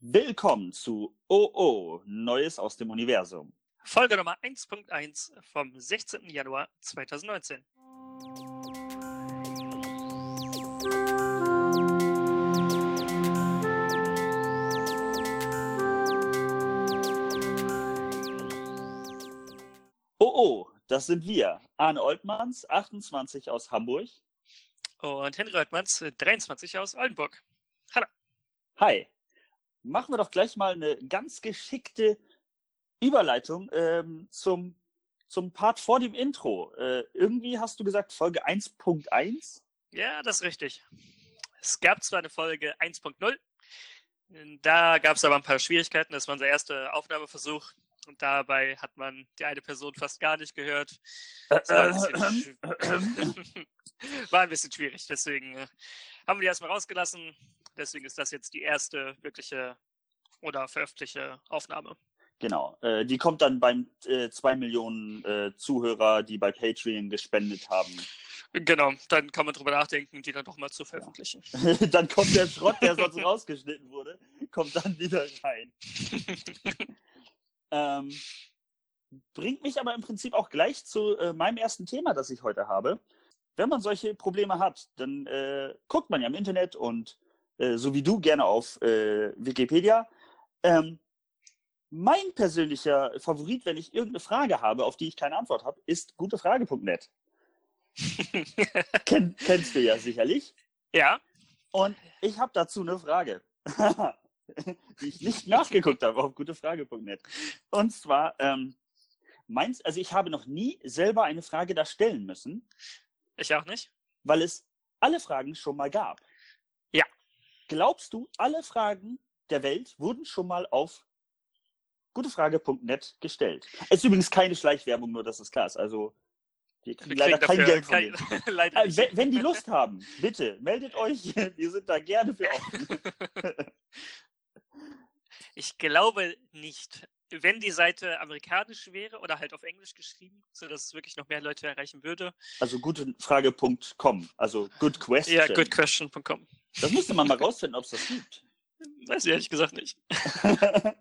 Willkommen zu OO, Neues aus dem Universum. Folge Nummer 1.1 vom 16. Januar 2019. OO, das sind wir. Arne Oltmanns, 28 aus Hamburg. Und Henry Oltmanns, 23 aus Oldenburg. Hallo. Hi. Machen wir doch gleich mal eine ganz geschickte Überleitung ähm, zum, zum Part vor dem Intro. Äh, irgendwie hast du gesagt Folge 1.1? Ja, das ist richtig. Es gab zwar eine Folge 1.0, da gab es aber ein paar Schwierigkeiten. Das war unser erster Aufnahmeversuch. Und dabei hat man die eine Person fast gar nicht gehört. Das war, ein bisschen, war ein bisschen schwierig. Deswegen äh, haben wir die erstmal rausgelassen. Deswegen ist das jetzt die erste wirkliche oder veröffentlichte Aufnahme. Genau. Äh, die kommt dann beim äh, zwei Millionen äh, Zuhörer, die bei Patreon gespendet haben. Genau, dann kann man drüber nachdenken, die dann doch mal zu veröffentlichen. dann kommt der Schrott, der sonst rausgeschnitten wurde, kommt dann wieder rein. ähm, bringt mich aber im Prinzip auch gleich zu äh, meinem ersten Thema, das ich heute habe. Wenn man solche Probleme hat, dann äh, guckt man ja im Internet und äh, so wie du gerne auf äh, Wikipedia. Ähm, mein persönlicher Favorit, wenn ich irgendeine Frage habe, auf die ich keine Antwort habe, ist gutefrage.net. Ken, kennst du ja sicherlich. Ja. Und ich habe dazu eine Frage, die ich nicht nachgeguckt habe auf gutefrage.net. Und zwar, ähm, meinst, also ich habe noch nie selber eine Frage da stellen müssen. Ich auch nicht. Weil es alle Fragen schon mal gab. Glaubst du, alle Fragen der Welt wurden schon mal auf gutefrage.net gestellt? Es ist übrigens keine Schleichwerbung, nur dass es klar ist. Also wir kriegen leider kein Geld von denen. leider Äh, wenn, wenn die Lust haben, bitte, meldet euch. Wir sind da gerne für offen. Ich glaube nicht. Wenn die Seite amerikanisch wäre oder halt auf Englisch geschrieben, sodass es wirklich noch mehr Leute erreichen würde. Also gutefrage.com, also good question. Ja, goodquestion.com. Das müsste man mal rausfinden, ob es das gibt. Weiß ich ehrlich gesagt nicht.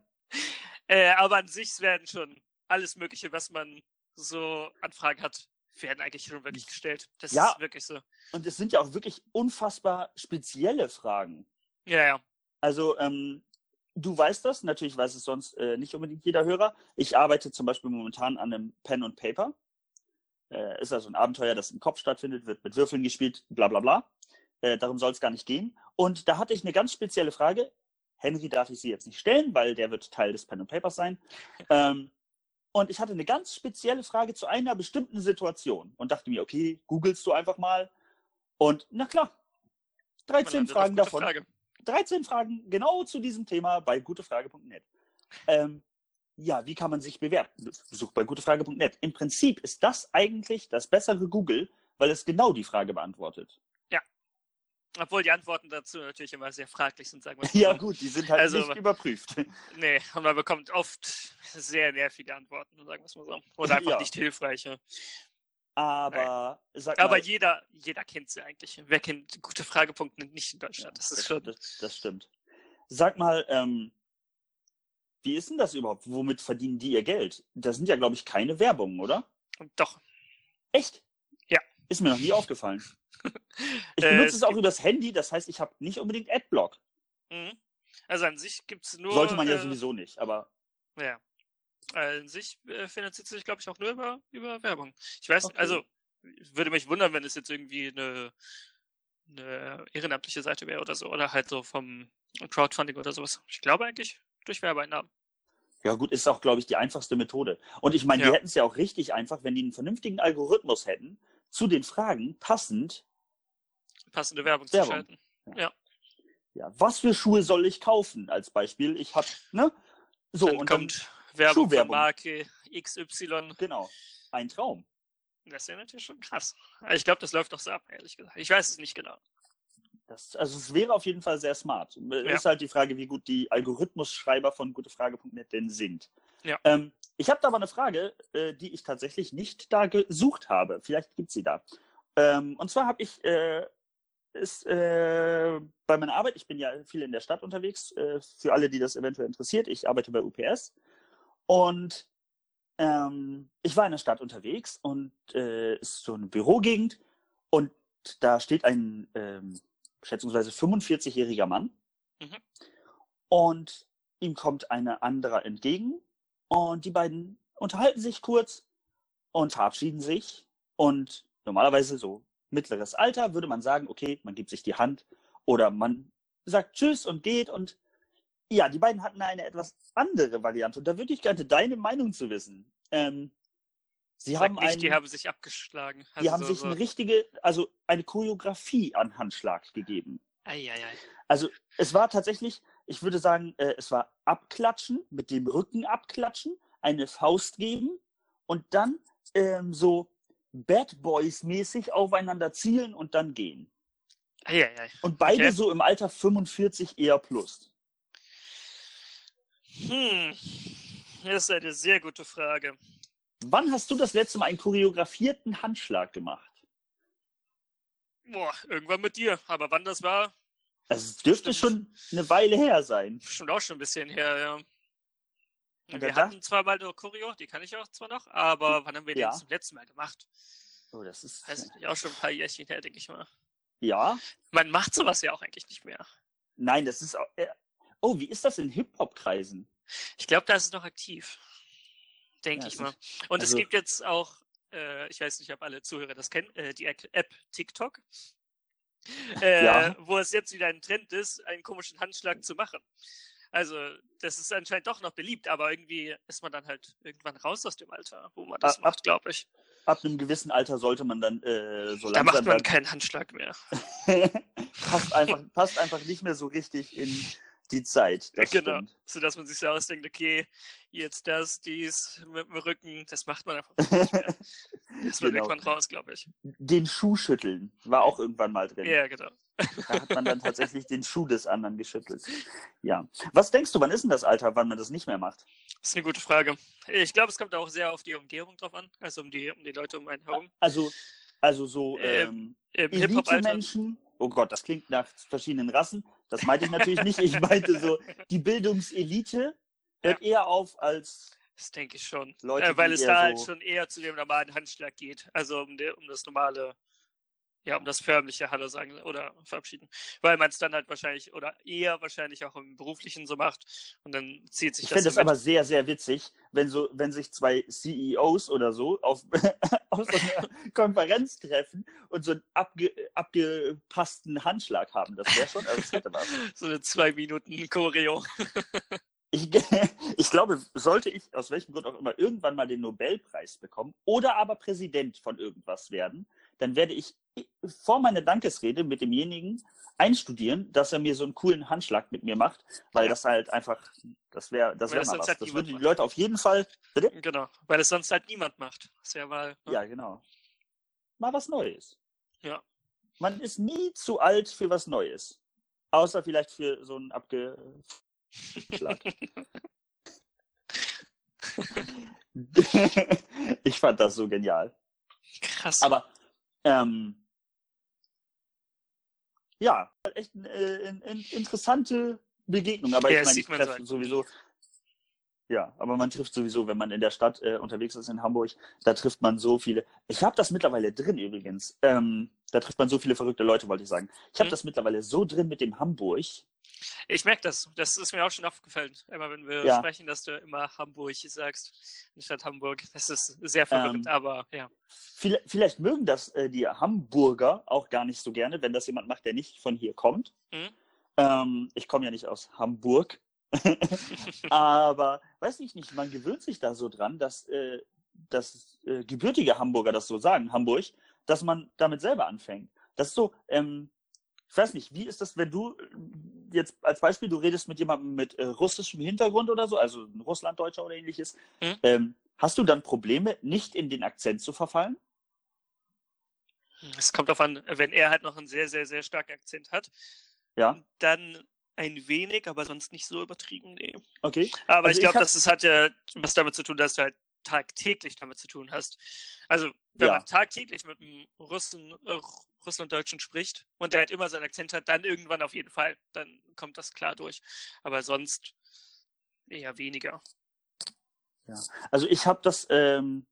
äh, aber an sich werden schon alles Mögliche, was man so Anfragen hat, werden eigentlich schon wirklich gestellt. Das Ja. ist wirklich so. Und es sind ja auch wirklich unfassbar spezielle Fragen. Ja, ja. Also, ähm, du weißt das, natürlich weiß es sonst äh, nicht unbedingt jeder Hörer. Ich arbeite zum Beispiel momentan an einem Pen und Paper. Äh, ist also ein Abenteuer, das im Kopf stattfindet, wird mit Würfeln gespielt, bla bla bla. Äh, darum soll es gar nicht gehen. Und da hatte ich eine ganz spezielle Frage. Henry darf ich sie jetzt nicht stellen, weil der wird Teil des Pen und Papers sein. Ähm, und ich hatte eine ganz spezielle Frage zu einer bestimmten Situation und dachte mir, okay, googelst du einfach mal. Und na klar, Man 13 landet auf Fragen davon. Frage. 13 Fragen genau zu diesem Thema bei gutefrage.net. Ähm, ja, wie kann man sich bewerben? Besuch bei gutefrage.net. Im Prinzip ist das eigentlich das bessere Google, weil es genau die Frage beantwortet. Obwohl die Antworten dazu natürlich immer sehr fraglich sind, sagen wir mal. Ja, gut, die sind halt Also- nicht überprüft. Nee, und man bekommt oft sehr nervige Antworten, sagen wir es mal so. Oder einfach Ja. nicht hilfreiche. Aber sag Aber mal, jeder, jeder kennt sie eigentlich. Wer kennt gute Fragepunkte nicht in Deutschland? Das ist schon. Das, das stimmt. Sag mal, ähm, wie ist denn das überhaupt? Womit verdienen die ihr Geld? Das sind ja, glaube ich, keine Werbungen, oder? Doch. Echt? Ist mir noch nie aufgefallen. Ich Äh, benutze es es auch übers Handy, das heißt, ich habe nicht unbedingt Adblock. Mhm. Also an sich gibt es nur. Sollte man ja äh, sowieso nicht, aber Ja. Äh, An sich äh, finanziert sich, glaube ich, auch nur über, über Werbung. Ich weiß, Okay. also würde mich wundern, wenn es jetzt irgendwie eine, eine ehrenamtliche Seite wäre oder so. Oder halt so vom Crowdfunding oder sowas. Ich glaube eigentlich durch Werbeeinnahmen. ja gut, ist auch, glaube ich, die einfachste Methode. Und ich meine, Ja. die hätten es ja auch richtig einfach, wenn die einen vernünftigen Algorithmus hätten, zu den Fragen passend, Passende Werbung, Werbung. zu schalten. ja, was für Schuhe soll ich kaufen? Als Beispiel, ich habe, ne? So, dann und kommt Werbung von. Marke XY. dann, genau, ein Traum. Das wäre natürlich schon krass. Ich glaube, das läuft doch so ab, ehrlich gesagt. Ich weiß es nicht genau. Das, also es wäre auf jeden Fall sehr smart. Ja. Ist halt die Frage, wie gut die Algorithmusschreiber von gutefrage.net denn sind. Ja. Ähm, ich habe da aber eine Frage, äh, die ich tatsächlich nicht da gesucht habe. Vielleicht gibt sie da. Ähm, und zwar habe ich äh, ist äh, bei meiner Arbeit, ich bin ja viel in der Stadt unterwegs, äh, für alle, die das eventuell interessiert, ich arbeite bei UPS und ähm, ich war in der Stadt unterwegs und äh, ist so eine Bürogegend und da steht ein ähm, schätzungsweise 45-jähriger Mann mhm. und ihm kommt eine andere entgegen und die beiden unterhalten sich kurz und verabschieden sich und normalerweise so mittleres Alter würde man sagen, okay, man gibt sich die Hand oder man sagt Tschüss und geht und ja, die beiden hatten eine etwas andere Variante und da würde ich gerne deine Meinung zu wissen. Ähm, sie Sag haben nicht, einen, die haben sich abgeschlagen. die Also haben so, sich eine richtige, also eine Choreografie an Handschlag gegeben. Eieiei. Also es war tatsächlich, ich würde sagen, äh, es war abklatschen, mit dem Rücken abklatschen, eine Faust geben und dann ähm, so Bad Boys mäßig aufeinander zielen und dann gehen. Eieiei. Und beide Okay. so im Alter 45 eher plus. Hm. Das ist eine sehr gute Frage. Wann hast du das letzte Mal einen choreografierten Handschlag gemacht? Boah, irgendwann mit dir. Aber wann das war, Also es dürfte Stimmt. schon eine Weile her sein. schon auch schon ein bisschen her, ja. Und Wir hatten zwar mal eine Choreo, die kann ich auch zwar noch, aber wann haben wir Ja. den zum letzten Mal gemacht? Oh, das ist ich nicht, auch schon ein paar Jährchen her, denke ich mal. ja, Man macht sowas ja auch eigentlich nicht mehr. nein, das ist auch. Äh, oh, wie ist das in Hip-Hop-Kreisen? Ich glaube, da ist es noch aktiv. Denke Ja, ich es mal. ist- Und es also- gibt jetzt auch, äh, ich weiß nicht, ob alle Zuhörer das kennen, äh, die App TikTok. Äh, Ja. Wo es jetzt wieder ein Trend ist, einen komischen Handschlag zu machen. Also, das ist anscheinend doch noch beliebt, aber irgendwie ist man dann halt irgendwann raus aus dem Alter, wo man das Ah, macht, glaube ich. Ab einem gewissen Alter sollte man dann äh, so Da macht langsam man dann- keinen Handschlag mehr. passt, einfach, passt einfach nicht mehr so richtig in die Zeit. Das genau. stimmt. So dass man sich so ausdenkt, okay, jetzt das, dies mit dem Rücken, das macht man einfach nicht mehr. Das wird Genau. irgendwann raus, glaube ich. Den Schuh schütteln war auch irgendwann mal drin. Ja, genau. Da hat man dann tatsächlich den Schuh des anderen geschüttelt. Ja. Was denkst du, wann ist denn das Alter, wann man das nicht mehr macht? Das ist eine gute Frage. Ich glaube, es kommt auch sehr auf die Umgebung drauf an, also um die, um die Leute um einen herum. Also, also so Ähm, ähm, Hip-Hop-Alter. Elite-Menschen. Oh Gott, das klingt nach verschiedenen Rassen. Das meinte ich natürlich nicht. Ich meinte so, die Bildungselite hört eher auf als Das denke ich schon. Leute, äh, weil es da halt so- schon eher zu dem normalen Handschlag geht. Also um, der, um das normale, ja, um das förmliche Hallo sagen oder verabschieden. Weil man es dann halt wahrscheinlich oder eher wahrscheinlich auch im Beruflichen so macht und dann zieht sich Ich das finde so das aber sehr, sehr witzig, wenn so, wenn sich zwei CEOs oder so auf, auf so einer Konferenz treffen und so einen abge, abgepassten Handschlag haben. Das wäre schon, also das hätte was. so eine zwei Minuten Choreo. Ich, ich glaube, sollte ich aus welchem Grund auch immer irgendwann mal den Nobelpreis bekommen oder aber Präsident von irgendwas werden, dann werde ich vor meiner Dankesrede mit demjenigen einstudieren, dass er mir so einen coolen Handschlag mit mir macht, weil Ja. das halt einfach, das wäre das Weil wär das mal was. halt Das niemand würde die. Leute auf jeden Fall, bitte? Genau. Weil es sonst halt niemand macht. Das wäre mal. ne? Ja, genau. Mal was Neues. Ja. Man ist nie zu alt für was Neues. Außer vielleicht für so einen Abgeschlag. ich fand das so genial. Krass. Aber ähm, ja, echt eine äh, in, in, interessante Begegnung. Aber Ja, ich meine, ich treffe halt sowieso. Ja, aber man trifft sowieso, wenn man in der Stadt äh, unterwegs ist in Hamburg, da trifft man so viele. Ich habe das mittlerweile drin übrigens. Ähm, da trifft man so viele verrückte Leute, wollte ich sagen. Ich habe Mhm. das mittlerweile so drin mit dem Hamburg. Ich merke das. Das ist mir auch schon aufgefallen. Immer wenn wir Ja. sprechen, dass du immer Hamburg sagst, anstatt Hamburg. Das ist sehr verwirrend, Ähm, aber ja. Viele, vielleicht mögen das äh, die Hamburger auch gar nicht so gerne, wenn das jemand macht, der nicht von hier kommt. Mhm. Ähm, ich komme ja nicht aus Hamburg. Aber weiß ich nicht, man gewöhnt sich da so dran, dass, äh, dass äh, gebürtige Hamburger das so sagen, Hamburg, dass man damit selber anfängt. Das ist so, ähm, ich weiß nicht, wie ist das, wenn du jetzt als Beispiel, du redest mit jemandem mit äh, russischem Hintergrund oder so, also ein Russlanddeutscher oder ähnliches, Mhm. ähm, hast du dann Probleme, nicht in den Akzent zu verfallen? Es kommt darauf an, wenn er halt noch einen sehr, sehr, sehr starken Akzent hat, Ja, dann ein wenig, aber sonst nicht so übertrieben. Nee. okay. Aber Also ich glaube, das ist, hat ja was damit zu tun, dass du halt tagtäglich damit zu tun hast. Also, wenn Ja. man tagtäglich mit einem Russen, äh, Russlanddeutschen spricht und der halt immer seinen Akzent hat, dann irgendwann auf jeden Fall, dann kommt das klar durch. Aber sonst eher weniger. Also ich habe das ähm,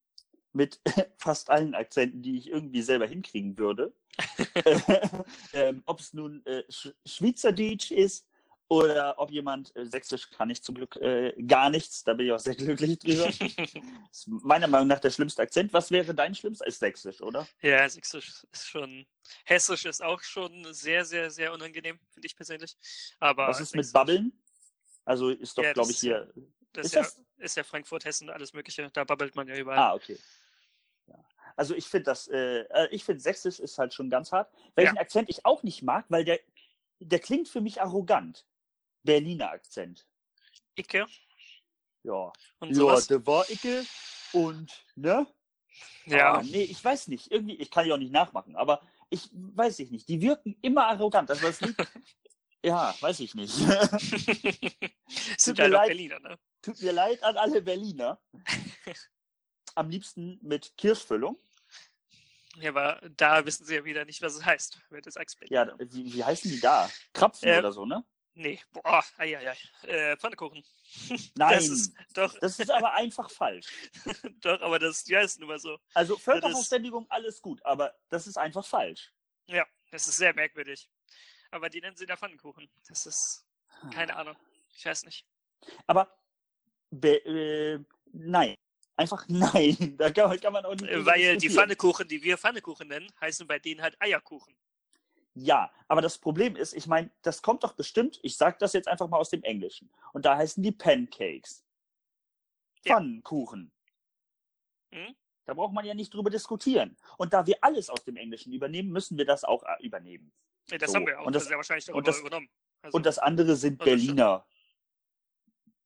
mit fast allen Akzenten, die ich irgendwie selber hinkriegen würde. ähm, ob es nun äh, Sch Schweizerdeutsch ist oder ob jemand äh, Sächsisch kann ich zum Glück äh, gar nichts. Da bin ich auch sehr glücklich drüber. Das ist meiner Meinung nach der schlimmste Akzent. Was wäre dein schlimmster? Ist Sächsisch, oder? ja, Sächsisch ist schon, Hessisch ist auch schon sehr, sehr, sehr unangenehm, finde ich persönlich. Aber Was ist mit Babbeln? Also ist doch, Ja, glaube ich, ja- hier. Das Ist ja, das- ist ja Frankfurt, Hessen, alles Mögliche. Da babbelt man ja überall. Ah, okay. Ja. Also ich finde das, äh, äh, ich finde Sächsisch ist halt schon ganz hart. Welchen Akzent ich auch nicht mag, weil der, der klingt für mich arrogant. Berliner Akzent. Icke Ja. und Ja, sowas. der war Icke und, ne? Ja, Ah, nee, ich weiß nicht. Irgendwie, ich kann die auch nicht nachmachen, aber ich weiß ich nicht. Die wirken immer arrogant. Also das liegt, ja, weiß ich nicht. sind mir auch leid. Berliner, ne? Tut mir leid an alle Berliner. Am liebsten mit Kirschfüllung. Ja, aber da wissen sie ja wieder nicht, was es heißt. Wer das Ja, wie, wie heißen die da? Krapfen Äh, oder so, ne? Nee, boah, eieiei. Äh, Pfannekuchen. Nein. Das ist, doch, Das ist aber einfach falsch. doch, aber das, die heißen immer so. Also Völkerverständigung, alles gut, aber das ist einfach falsch. Ja, das ist sehr merkwürdig. Aber die nennen sie da Pfannkuchen. Das ist, keine Ahnung. Ich weiß nicht. Aber be, äh, nein. Einfach nein. Da kann, man- kann man auch nicht. Äh, Weil die. Pfannekuchen, die wir Pfannekuchen nennen, heißen bei denen halt Eierkuchen. Ja, aber das Problem ist, ich meine, das kommt doch bestimmt, ich sage das jetzt einfach mal aus dem Englischen. Und da heißen die Pancakes. Ja. Pfannkuchen. Hm? Da braucht man ja nicht drüber diskutieren. Und da wir alles aus dem Englischen übernehmen, müssen wir das auch äh, übernehmen. Ja, das So, haben wir auch. und das, das- ist ja wahrscheinlich darüber und das- übernommen. Also, Und das andere sind das stimmt. Berliner.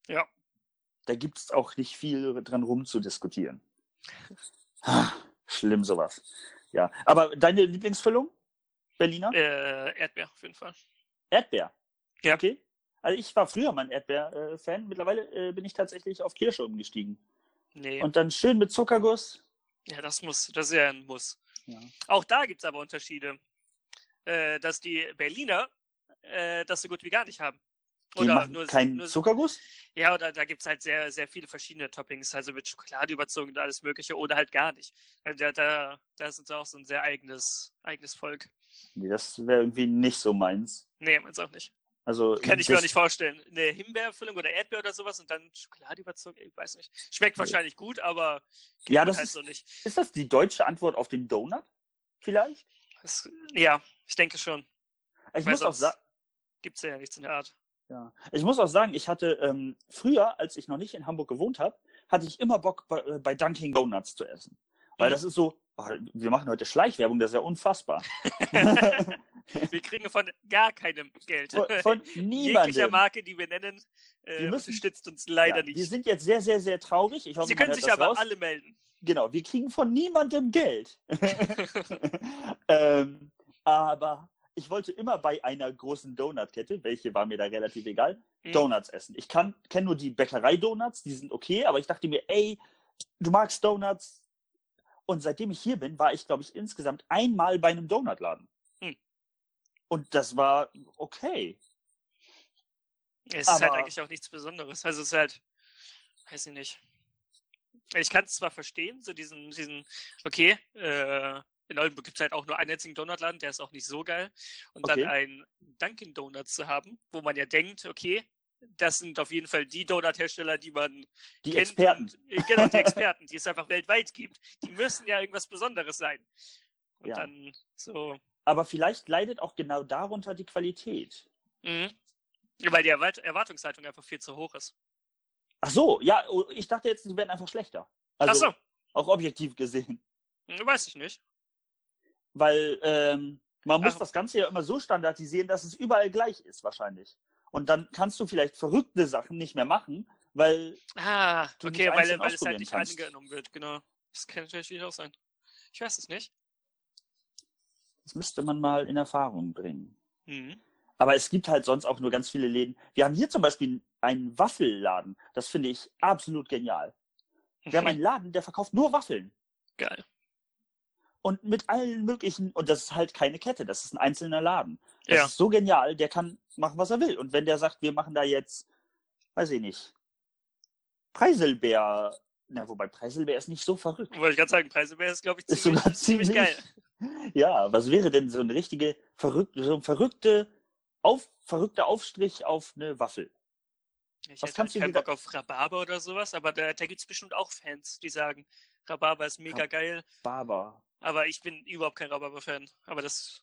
Ja. Da gibt es auch nicht viel dran rumzudiskutieren. Ah, Schlimm sowas. Ja, aber deine Lieblingsfüllung? Berliner? äh, Erdbeer auf jeden Fall. Erdbeer. Ja. Okay. Also ich war früher mal ein Erdbeer-Fan. Mittlerweile äh, bin ich tatsächlich auf Kirsche umgestiegen. Nee. Und dann schön mit Zuckerguss. Ja, das muss, das ist ja ein Muss. Ja. Auch da gibt es aber Unterschiede. Äh, dass die Berliner äh, das so gut wie gar nicht haben. Die machen nur, keinen nur, Zuckerguss? Ja, oder da gibt es halt sehr, sehr viele verschiedene Toppings, also mit Schokolade überzogen und alles Mögliche oder halt gar nicht. Also da, da, da sind sie auch so ein sehr eigenes, eigenes Volk. Nee, das wäre irgendwie nicht so meins. Nee, meins auch nicht. Also Kann ich mir auch nicht vorstellen. Eine Himbeerfüllung oder Erdbeer oder sowas und dann Schokolade überzogen, ich weiß nicht. Schmeckt Nee. wahrscheinlich gut, aber Ja, geht das halt ist, so nicht. ist das die deutsche Antwort auf den Donut? Vielleicht? Das, ja, ich denke schon. Ich Weil muss auch sagen, Gibt es ja nichts in der Art. Ja. Ich muss auch sagen, ich hatte ähm, früher, als ich noch nicht in Hamburg gewohnt habe, hatte ich immer Bock, bei, äh, bei Dunkin' Donuts zu essen. Weil Mhm. das ist so, wir machen heute Schleichwerbung, das ist ja unfassbar. Wir kriegen von gar keinem Geld. von, von Jeglicher niemandem. Marke, die wir nennen, äh, Wir müssen- unterstützt uns leider Ja, nicht. Wir sind jetzt sehr, sehr, sehr traurig. Hoffe, Sie können sich aber raus. alle melden. Genau, wir kriegen von niemandem Geld. ähm, aber ich wollte immer bei einer großen Donutkette, welche war mir da relativ egal, Mhm. Donuts essen. Ich kenne nur die Bäckerei-Donuts, die sind okay, aber ich dachte mir, ey, du magst Donuts. Und seitdem ich hier bin, war ich, glaube ich, insgesamt einmal bei einem Donutladen. Hm. Und das war okay. Es ist halt Aber- eigentlich auch nichts Besonderes. Also es ist halt, weiß ich nicht. Ich kann es zwar verstehen, so diesen, diesen, okay, äh, in Oldenburg gibt es halt auch nur einen einzigen Donutladen, der ist auch nicht so geil. Und Okay. dann einen Dunkin' Donuts zu haben, wo man ja denkt, okay, das sind auf jeden Fall die Donut-Hersteller, die man Die kennt Experten. Und, äh, genau, die Experten, die es einfach weltweit gibt. Die müssen ja irgendwas Besonderes sein. Und Ja. dann so, Aber vielleicht leidet auch genau darunter die Qualität. mhm. Weil die Erwart Erwartungshaltung einfach viel zu hoch ist. Ach so, ja, oh, ich dachte jetzt, sie werden einfach schlechter. Also Ach so, auch objektiv gesehen. hm, weiß ich nicht. Weil ähm, man muss Ach. das Ganze ja immer so standardisieren, dass es überall gleich ist, wahrscheinlich. Und dann kannst du vielleicht verrückte Sachen nicht mehr machen, weil Ah, okay, weil, weil es halt nicht kannst. angenommen wird, genau. Das kann natürlich auch sein. Ich weiß es nicht. das müsste man mal in Erfahrung bringen. Mhm. Aber es gibt halt sonst auch nur ganz viele Läden. Wir haben hier zum Beispiel einen Waffelladen. Das finde ich absolut genial. Wir haben einen Laden, der verkauft nur Waffeln. Geil. Und mit allen möglichen, und das ist halt keine Kette, das ist ein einzelner Laden. Das Ja. ist so genial, der kann machen, was er will. Und wenn der sagt, wir machen da jetzt, weiß ich nicht, Preiselbeer, na, wobei Preiselbeer ist nicht so verrückt. Wollte ich gerade sagen, Preiselbeer ist, glaube ich, Ist ziemlich, sogar ziemlich ziemlich- geil. Ja, was wäre denn so eine richtige, verrückte, so ein verrückte, auf, verrückter Aufstrich auf eine Waffel? Ich Was hätte kannst halt keinen Bock auf Rhabarber oder sowas, aber da, da gibt es bestimmt auch Fans, die sagen, Rhabarber ist mega Rhab- geil, Barber. Aber ich bin überhaupt kein Rhabarber-Fan. Aber das,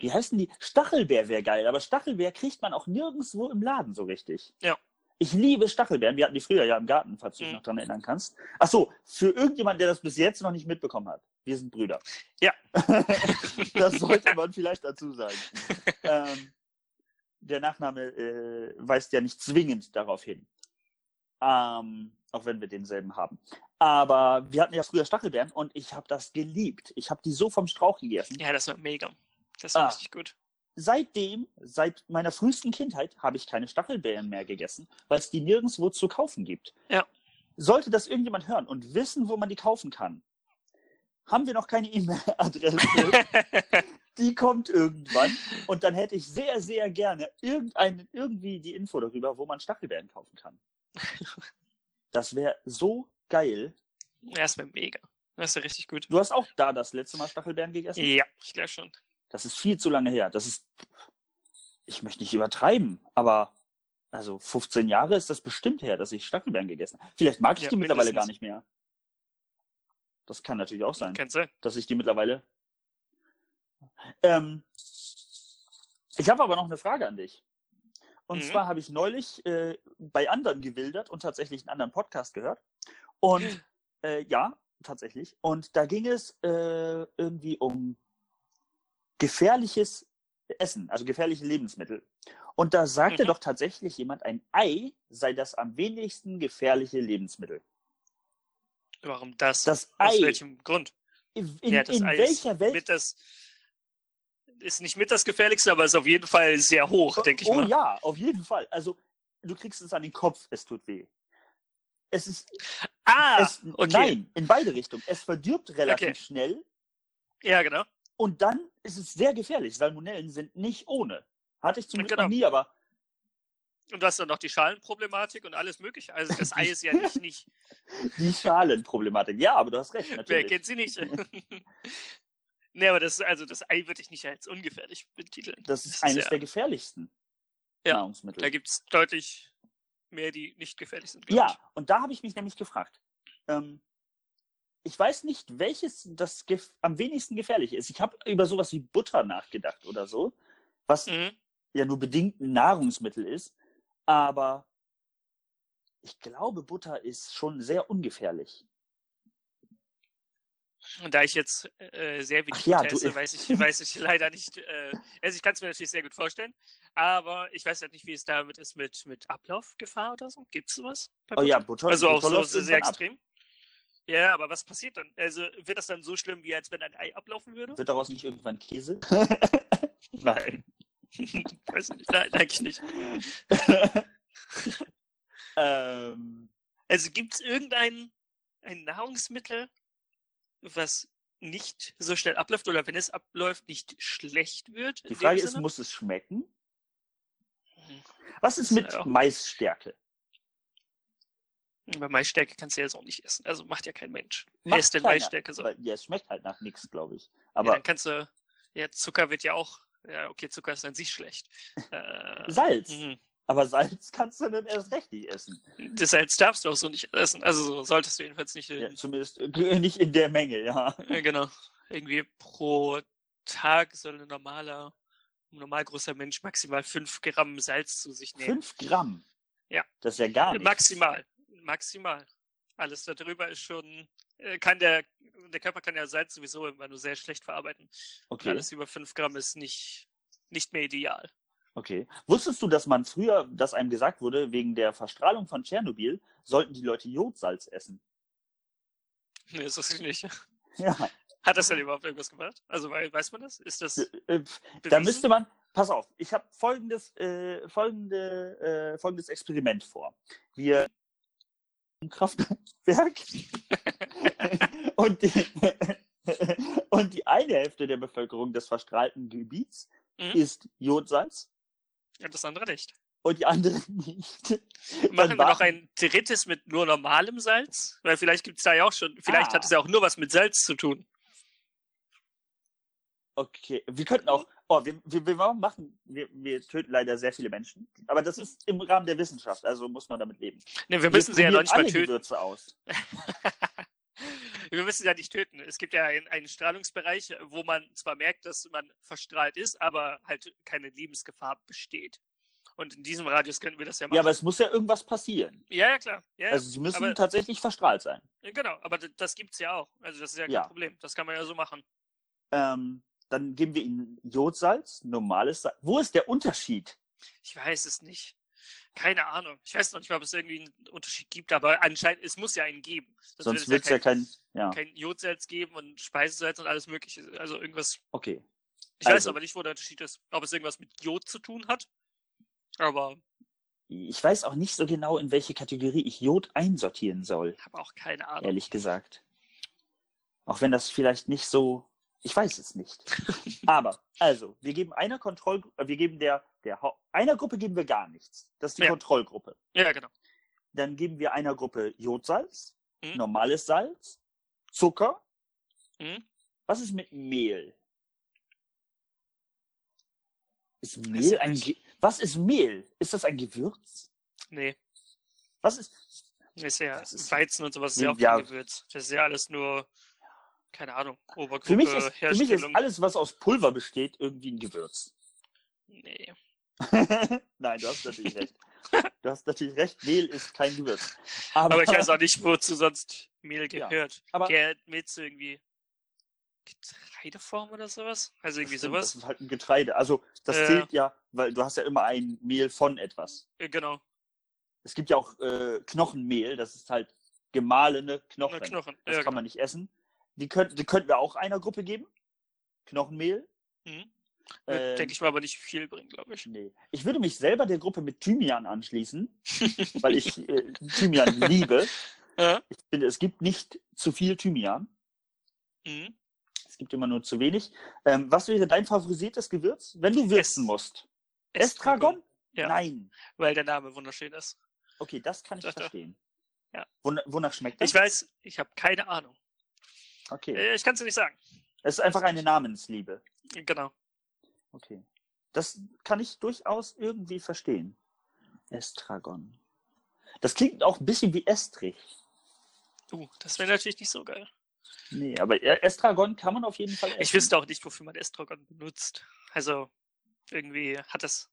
Wie heißen die? Stachelbeer wäre geil, aber Stachelbeer kriegt man auch nirgendwo im Laden so richtig. Ja. Ich liebe Stachelbeeren. Wir hatten die früher ja im Garten, falls du dich Mhm. noch dran erinnern kannst. Ach so, für irgendjemand, der das bis jetzt noch nicht mitbekommen hat. Wir sind Brüder. Ja. das sollte man vielleicht dazu sagen. ähm, der Nachname äh, weist ja nicht zwingend darauf hin. Ähm, auch wenn wir denselben haben. Aber wir hatten ja früher Stachelbeeren und ich habe das geliebt. Ich habe die so vom Strauch gegessen. ja, das war mega. Das war Ah. richtig gut. seitdem, seit meiner frühesten Kindheit, habe ich keine Stachelbeeren mehr gegessen, weil es die nirgendwo zu kaufen gibt. Ja. Sollte das irgendjemand hören und wissen, wo man die kaufen kann, haben wir noch keine E-Mail-Adresse. die kommt irgendwann und dann hätte ich sehr, sehr gerne irgendwie die Info darüber, wo man Stachelbeeren kaufen kann. Das wäre so geil. ja, das war mega. Das ist ja richtig gut. Du hast auch da das letzte Mal Stachelbeeren gegessen? Ja, ich glaube schon. Das ist viel zu lange her. Das ist, ich möchte nicht übertreiben, aber also 15 Jahre ist das bestimmt her, dass ich Stachelbeeren gegessen habe. Vielleicht mag ich Ja, die mittlerweile mindestens. gar nicht mehr. Das kann natürlich auch sein, Kennst du? dass ich die mittlerweile. Ähm, ich habe aber noch eine Frage an dich. Und Mhm. zwar habe ich neulich äh, bei anderen gewildert und tatsächlich einen anderen Podcast gehört. Und äh, ja, tatsächlich. Und da ging es äh, irgendwie um gefährliches Essen, also gefährliche Lebensmittel. Und da sagte Mhm. doch tatsächlich jemand, ein Ei sei das am wenigsten gefährliche Lebensmittel. Warum das? Das Aus Ei. welchem Grund? In, ja, in welcher Welt? Mit das, ist nicht mit das gefährlichste, aber ist auf jeden Fall sehr hoch, denke ich oh mal. ja, auf jeden Fall. Also du kriegst es an den Kopf, es tut weh. Es ist Ah, es, okay. nein, in beide Richtungen. Es verdirbt relativ Okay. schnell Ja, genau. und dann ist es sehr gefährlich. Salmonellen sind nicht ohne. Hatte ich zum Glück Genau. noch nie, aber Und du hast dann noch die Schalenproblematik und alles mögliche. Also das Ei ist ja nicht, nicht die Schalenproblematik. Ja, aber du hast recht, wer natürlich. kennt sie nicht? nee, aber das, also das Ei würde ich nicht als ungefährlich betiteln. Das ist Das ist eines ja- der gefährlichsten Ja, Nahrungsmittel. Da gibt es deutlich mehr, die nicht gefährlich sind. Ja, und da habe ich mich nämlich gefragt. Ähm, ich weiß nicht, welches das am wenigsten gefährlich ist. Ich habe über sowas wie Butter nachgedacht oder so, was. Mhm. ja nur bedingt ein Nahrungsmittel ist. Aber ich glaube, Butter ist schon sehr ungefährlich. Und da ich jetzt äh, sehr wenig Ach ja, esse, weiß ich, weiß ich leider nicht. Äh, also ich kann es mir natürlich sehr gut vorstellen, aber ich weiß halt nicht, wie es damit ist mit, mit Ablaufgefahr oder so. Gibt es sowas? Oh ja, Butter? Also auch Butter so sehr, ab. extrem. Ja, aber was passiert dann? Also wird das dann so schlimm, wie als wenn ein Ei ablaufen würde? Wird daraus nicht irgendwann Käse? Nein. weiß nicht. Nein, eigentlich nicht. ähm, Also gibt es irgendein ein Nahrungsmittel, was nicht so schnell abläuft oder wenn es abläuft, nicht schlecht wird? die Frage ist, muss es schmecken? Hm. Was ist ist mit ja Maisstärke? Bei Maisstärke kannst du ja so nicht essen. Also macht ja kein Mensch. Wer Macht isst denn keiner, Maisstärke so? Weil, ja, es schmeckt halt nach nichts, glaube ich. ja, Aber dann kannst du, ja, Zucker wird ja auch, ja, okay, Zucker ist an sich schlecht. Äh, Salz. mhm. Aber Salz kannst du dann erst recht nicht essen. Das Salz darfst du auch so nicht essen. Also so solltest du jedenfalls nicht. Ja, in- zumindest äh, nicht in der Menge, ja. Ja, genau. Irgendwie pro Tag soll ein normaler, ein normal großer Mensch maximal 5 Gramm Salz zu sich nehmen. Fünf Gramm. Ja. Das ist ja gar nichts. Maximal. Maximal. Alles darüber ist schon, äh, kann der, der Körper kann ja Salz sowieso immer nur sehr schlecht verarbeiten. Und Okay. Alles über 5 Gramm ist nicht, nicht mehr ideal. Okay. Wusstest du, dass man früher, dass einem gesagt wurde, wegen der Verstrahlung von Tschernobyl sollten die Leute Jodsalz essen? Nee, ist das nicht. Ja. Hat das denn überhaupt irgendwas gemacht? Also wei- weiß man das? Ist das Äh, pf, Da müsste man, pass auf, ich habe folgendes, äh, folgende, äh, folgendes Experiment vor. Wir Atomkraftwerk. und, die, und die eine Hälfte der Bevölkerung des verstrahlten Gebiets Mhm. ist Jodsalz Ja, das andere nicht. und die andere nicht. Machen wir noch ein drittes mit nur normalem Salz? Weil vielleicht gibt es da ja auch schon, vielleicht Ah. hat es ja auch nur was mit Salz zu tun. Okay, wir könnten auch, oh, wir, wir, wir machen, wir, wir töten leider sehr viele Menschen, aber das ist im Rahmen der Wissenschaft, also muss man damit leben. Ne, wir müssen sie ja noch nicht mal töten. Gewürze aus. wir müssen sie ja nicht töten. Es gibt ja einen, Strahlungsbereich, wo man zwar merkt, dass man verstrahlt ist, aber halt keine Lebensgefahr besteht. Und in diesem Radius könnten wir das ja machen. Ja, aber es muss ja irgendwas passieren. ja, ja, klar. Ja, Also sie müssen aber- tatsächlich verstrahlt sein. genau, aber das gibt's ja auch. Also das ist ja kein Ja. Problem. Das kann man ja so machen. Ähm, dann geben wir ihnen Jodsalz, normales Salz. Wo ist der Unterschied? Ich weiß es nicht. Keine Ahnung. Ich weiß noch nicht mal, ob es irgendwie einen Unterschied gibt, aber anscheinend, es muss ja einen geben. Sonst wird wird es ja kein, ja, kein Jodsalz geben und Speisesalz und alles mögliche. Also irgendwas. okay. Ich weiß Also- aber nicht, wo der Unterschied ist. Ob es irgendwas mit Jod zu tun hat. Aber Ich weiß auch nicht so genau, in welche Kategorie ich Jod einsortieren soll, habe auch keine Ahnung. ehrlich gesagt. Auch wenn das vielleicht nicht so, ich weiß es nicht. Aber, also, wir geben einer Kontroll, äh, wir geben der, der, Hau- einer Gruppe geben wir gar nichts. Das ist die Ja. Kontrollgruppe. Ja, genau. Dann geben wir einer Gruppe Jodsalz, Mhm. normales Salz, Zucker. Mhm. Was ist mit Mehl? Ist Mehl ich ein. Ge Was ist Mehl? Ist das ein Gewürz? Nee. Was ist? Ist ja Das ist- Weizen und sowas ist ja auch Ja. Gewürz. Das ist ja alles nur, keine Ahnung, Obergruppe, Für mich, ist, für mich ist alles, was aus Pulver besteht, irgendwie ein Gewürz. nee. Nein, du hast natürlich recht. Du hast natürlich recht, Mehl ist kein Gewürz. Aber, Aber ich weiß auch nicht, wozu sonst Mehl Ja. gehört. Aber- Gehört Mehl zu irgendwie Getreideform oder sowas? Also irgendwie Stimmt, sowas? Das ist halt ein Getreide. Also das Ja. zählt ja, weil du hast ja immer ein Mehl von etwas. Äh, Genau, Es gibt ja auch äh, Knochenmehl, das ist halt gemahlene Knochen. Knochen. Knochen. Das Ja, kann man nicht essen. Die, könnt, die könnten wir auch einer Gruppe geben. Knochenmehl. Mhm. Ähm, Denke ich mal, aber nicht viel bringen, glaube ich. Nee. Ich würde mich selber der Gruppe mit Thymian anschließen, weil ich äh, Thymian liebe. Ja. Ich finde, es gibt nicht zu viel Thymian. Mhm. Es gibt immer nur zu wenig. Ähm, was wäre dein favorisiertes Gewürz, wenn du würzen Es- musst? Estragon? Ja. Nein. Weil der Name wunderschön ist. Okay, das kann ich doch. verstehen. Ja. Won wonach schmeckt das? Ich weiß, ich habe keine Ahnung. Okay. Äh, Ich kann es dir nicht sagen. Es ist einfach eine Namensliebe. Genau. Okay. Das kann ich durchaus irgendwie verstehen. Estragon. Das klingt auch ein bisschen wie Estrich. Uh, das wäre natürlich nicht so geil. Nee, aber E- Estragon kann man auf jeden Fall essen. Ich wüsste auch nicht, wofür man Estragon benutzt. Also, irgendwie hat das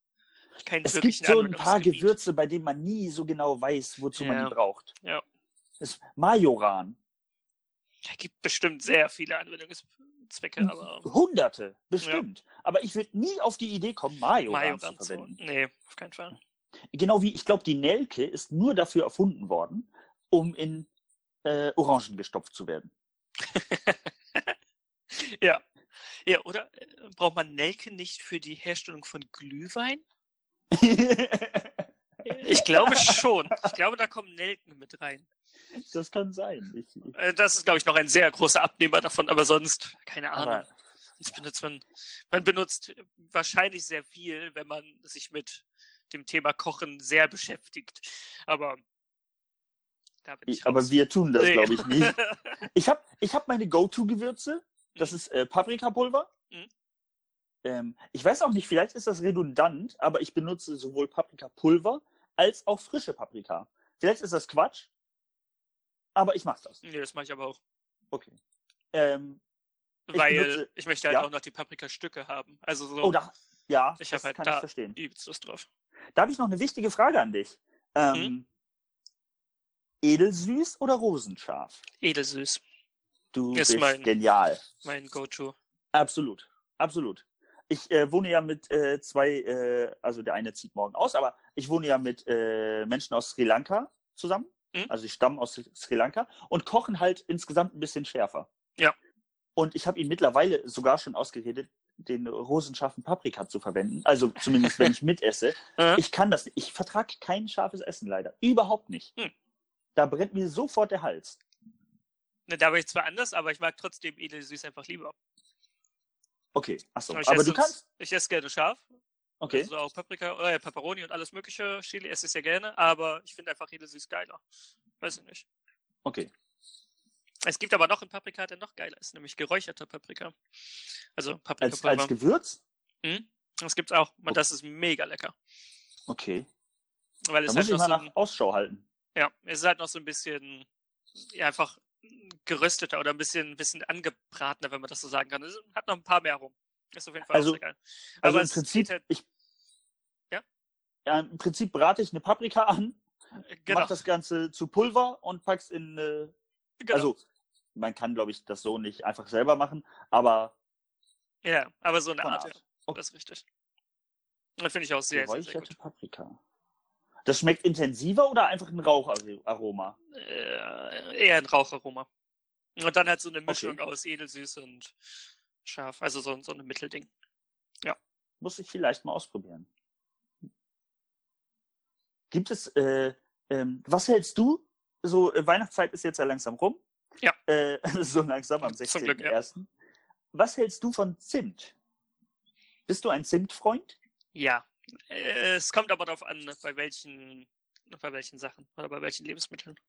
keinen Es gibt wirklichen so ein paar. Gewürze, bei denen man nie so genau weiß, wozu man Ja. die braucht. Ja. Das Majoran. Es gibt bestimmt sehr viele Anwendungszwecke, Mhm. aber Hunderte, bestimmt. Aber ich würde nie auf die Idee kommen, Majoran, Majoran zu verwenden. Nee, auf keinen Fall. Genau wie, ich glaube, die Nelke ist nur dafür erfunden worden, um in äh, Orangen gestopft zu werden. Ja. Ja, oder äh, braucht man Nelke nicht für die Herstellung von Glühwein? Ich glaube schon. Ich glaube, da kommen Nelken mit rein. Das kann sein. Ich, ich, Äh, Das ist, glaube ich, noch ein sehr großer Abnehmer davon, aber sonst, keine Ahnung. aber Das benutzt man, man benutzt wahrscheinlich sehr viel, wenn man sich mit dem Thema Kochen sehr beschäftigt. Aber da bin ich aber wir tun das, Nee. glaube ich, nicht. Ich habe ich hab meine Go-To-Gewürze. Das ist äh, Paprikapulver. Mhm. Ähm, ich weiß auch nicht, vielleicht ist das redundant, aber ich benutze sowohl Paprikapulver als auch frische Paprika. Vielleicht ist das Quatsch, aber ich mache das. nee, das mache ich aber auch. Okay. Ähm, Ich Weil benutze- ich möchte halt ja. auch noch die Paprikastücke haben. Also so oh, da, ja, Ich das halt kann da- ich verstehen. Lust drauf. Da habe ich noch eine wichtige Frage an dich. Ähm, Mhm. Edelsüß oder Rosenscharf? Edelsüß, Du Ist bist mein- genial. mein Go-To. Absolut, absolut. Ich äh, wohne ja mit äh, zwei, äh, also der eine zieht morgen aus, aber ich wohne ja mit äh, Menschen aus Sri Lanka zusammen. Mhm. Also ich stamme aus Sri Lanka und kochen halt insgesamt ein bisschen schärfer. Ja. Und ich habe ihn mittlerweile sogar schon ausgeredet, den rosenscharfen Paprika zu verwenden. Also zumindest, wenn ich mitesse. Ich kann das nicht. Ich vertrage kein scharfes Essen leider. Überhaupt nicht. Hm. da brennt mir sofort der Hals. Ne, da bin ich zwar anders, aber ich mag trotzdem edelsüß einfach lieber. Okay, achso. Ich Aber du kannst. Ich esse gerne scharf. Okay. Also auch Paprika, äh, Pepperoni und alles mögliche. Chili esse ich sehr gerne, aber ich finde einfach edelsüß geiler. Weiß ich nicht. Okay. Es gibt aber noch einen Paprika, der noch geiler ist, nämlich geräucherter Paprika. Also Als, Paprikapulver. als Gewürz? Mhm. Das gibt's auch. Und das ist mega lecker. Okay. Weil Da es muss halt ich noch mal so nach Ausschau halten. ja, es ist halt noch so ein bisschen ja, einfach gerösteter oder ein bisschen, ein bisschen angebratener, wenn man das so sagen kann. Es hat noch ein paar mehr rum. Ist auf jeden Fall Also- auch sehr geil. Also Aber im es Prinzip, halt- ich? Ja, im Prinzip brate ich eine Paprika an, Genau. mach das Ganze zu Pulver und pack's in, äh, genau. also man kann, glaube ich, das so nicht einfach selber machen, aber ja, aber so eine Art, Art. ja. Okay. Das ist richtig. Das finde ich auch sehr, sehr, sehr gut. Paprika. Das schmeckt intensiver oder einfach ein Raucharoma? Äh, eher ein Raucharoma. Und dann halt so eine Mischung aus edelsüß und scharf. Also so, so ein Mittelding. Muss ich vielleicht mal ausprobieren. Gibt es, äh, ähm, was hältst du? So, äh, Weihnachtszeit ist jetzt ja langsam rum. Ja. Äh, so langsam am Zum Glück, ja. 16.01. Was hältst du von Zimt? Bist du ein Zimtfreund? Ja. Äh, es kommt aber darauf an, bei welchen, bei welchen Sachen oder bei welchen Lebensmitteln.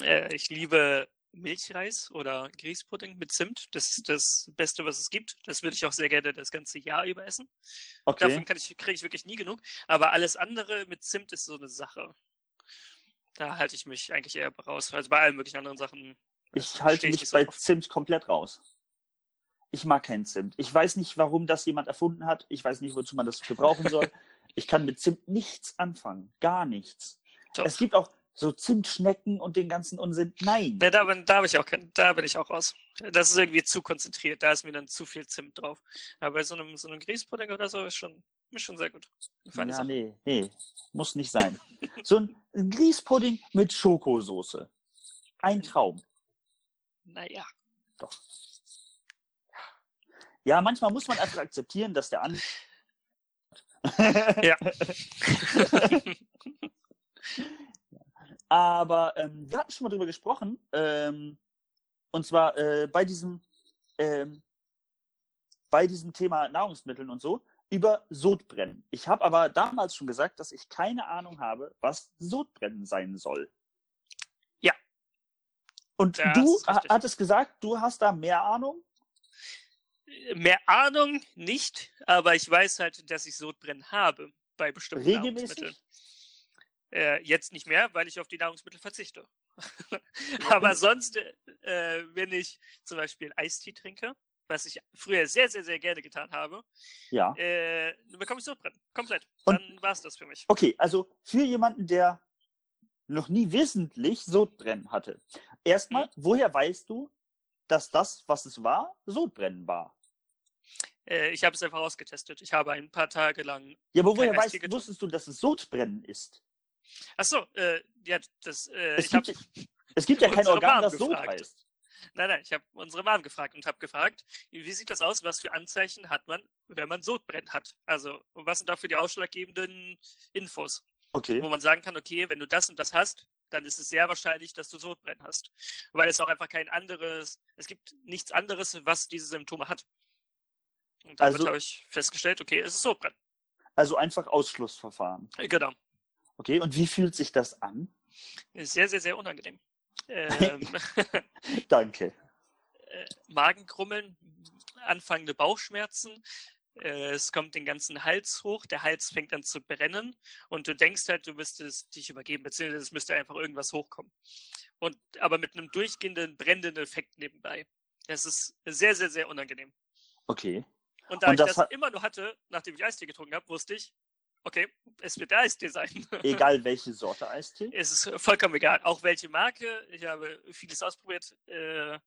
Äh, ich liebe Milchreis oder Grießpudding mit Zimt. Das ist das Beste, was es gibt. Das würde ich auch sehr gerne das ganze Jahr über essen. Okay. Davon ich, kriege ich wirklich nie genug. Aber alles andere mit Zimt ist so eine Sache. Da halte ich mich eigentlich eher raus. Also bei allen möglichen anderen Sachen. Ich äh, halte stehe mich so bei drauf. Zimt komplett raus. Ich mag keinen Zimt. Ich weiß nicht, warum das jemand erfunden hat. Ich weiß nicht, wozu man das gebrauchen soll. Ich kann mit Zimt nichts anfangen. Gar nichts. Doch. Es gibt auch so Zimtschnecken und den ganzen Unsinn. Nein. Ne, da, bin, da, hab ich auch da bin ich auch raus. Das ist irgendwie zu konzentriert. Da ist mir dann zu viel Zimt drauf. Aber bei so einem, so einem Grießpudding oder so ist schon, ist schon sehr gut. Feine Ja, Sache. nee, nee. Muss nicht sein. so ein, ein Grießpudding mit Schokosoße. Ein Traum. Naja. Doch. Ja, manchmal muss man einfach akzeptieren, dass der andere. Ja. Aber ähm, wir hatten schon mal drüber gesprochen. Ähm, und zwar äh, bei diesem ähm, bei diesem Thema Nahrungsmitteln und so über Sodbrennen. Ich habe aber damals schon gesagt, dass ich keine Ahnung habe, was Sodbrennen sein soll. Ja. Und Das du hattest gesagt, du hast da mehr Ahnung. Mehr Ahnung nicht, aber ich weiß halt, dass ich Sodbrennen habe bei bestimmten Nahrungsmitteln. Äh, jetzt nicht mehr, weil ich auf die Nahrungsmittel verzichte. aber sonst, äh, wenn ich zum Beispiel Eistee trinke, was ich früher sehr, sehr, sehr gerne getan habe, Ja. äh, bekomme ich Sodbrennen. Komplett. Und- Dann war es das für mich. Okay, also für jemanden, der noch nie wissentlich Sodbrennen hatte. Erstmal, Mhm. woher weißt du, dass das, was es war, Sodbrennen war? Äh, ich habe es einfach ausgetestet. Ich habe ein paar Tage lang. Ja, aber woher weißt, wusstest du, dass es Sodbrennen ist? Achso, äh, ja, das. Äh, Es gibt, es gibt ja kein Organ, Mom das gefragt. heißt. Nein, nein, ich habe unsere Mom gefragt und habe gefragt, wie sieht das aus, was für Anzeichen hat man, wenn man Sodbrennen hat? Also, was sind dafür die ausschlaggebenden Infos, Okay. wo man sagen kann, okay, wenn du das und das hast, dann ist es sehr wahrscheinlich, dass du Sodbrennen hast. Weil es auch einfach kein anderes, es gibt nichts anderes, was diese Symptome hat. Und damit Also- habe ich festgestellt, okay, es ist Sodbrennen. Also einfach Ausschlussverfahren. Äh, Genau. Okay, und wie fühlt sich das an? Sehr, sehr, sehr unangenehm. Ähm, Danke. äh, Magenkrummeln, anfangende Bauchschmerzen. Äh, es kommt den ganzen Hals hoch, der Hals fängt an zu brennen und du denkst halt, du müsstest dich übergeben, beziehungsweise es müsste einfach irgendwas hochkommen. Und aber mit einem durchgehenden, brennenden Effekt nebenbei. Das ist sehr, sehr, sehr unangenehm. Okay. Und da Und ich das das immer nur hatte, nachdem ich Eistee getrunken habe, wusste ich, okay, es wird der Eistee sein. Egal welche Sorte Eistee. Es ist vollkommen egal, auch welche Marke. Ich habe vieles ausprobiert. Äh,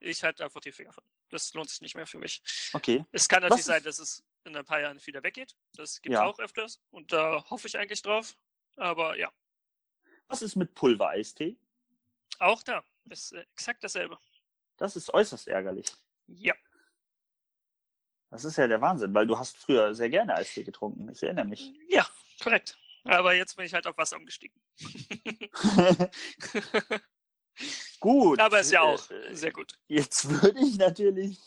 ich halte einfach die Finger von. Das lohnt sich nicht mehr für mich. Okay. Es kann natürlich ist- sein, dass es in ein paar Jahren wieder weggeht. Das gibt es Ja. auch öfters. Und da hoffe ich eigentlich drauf. Aber ja, Was ist mit Pulvereistee? auch da ist exakt dasselbe. Das ist äußerst ärgerlich. Ja, Das ist ja der Wahnsinn, weil du hast früher sehr gerne Eistee getrunken. Ich erinnere mich. ja, korrekt. Aber jetzt bin ich halt auf Wasser umgestiegen. gut. Aber ist ja auch äh, sehr gut. Jetzt würde ich natürlich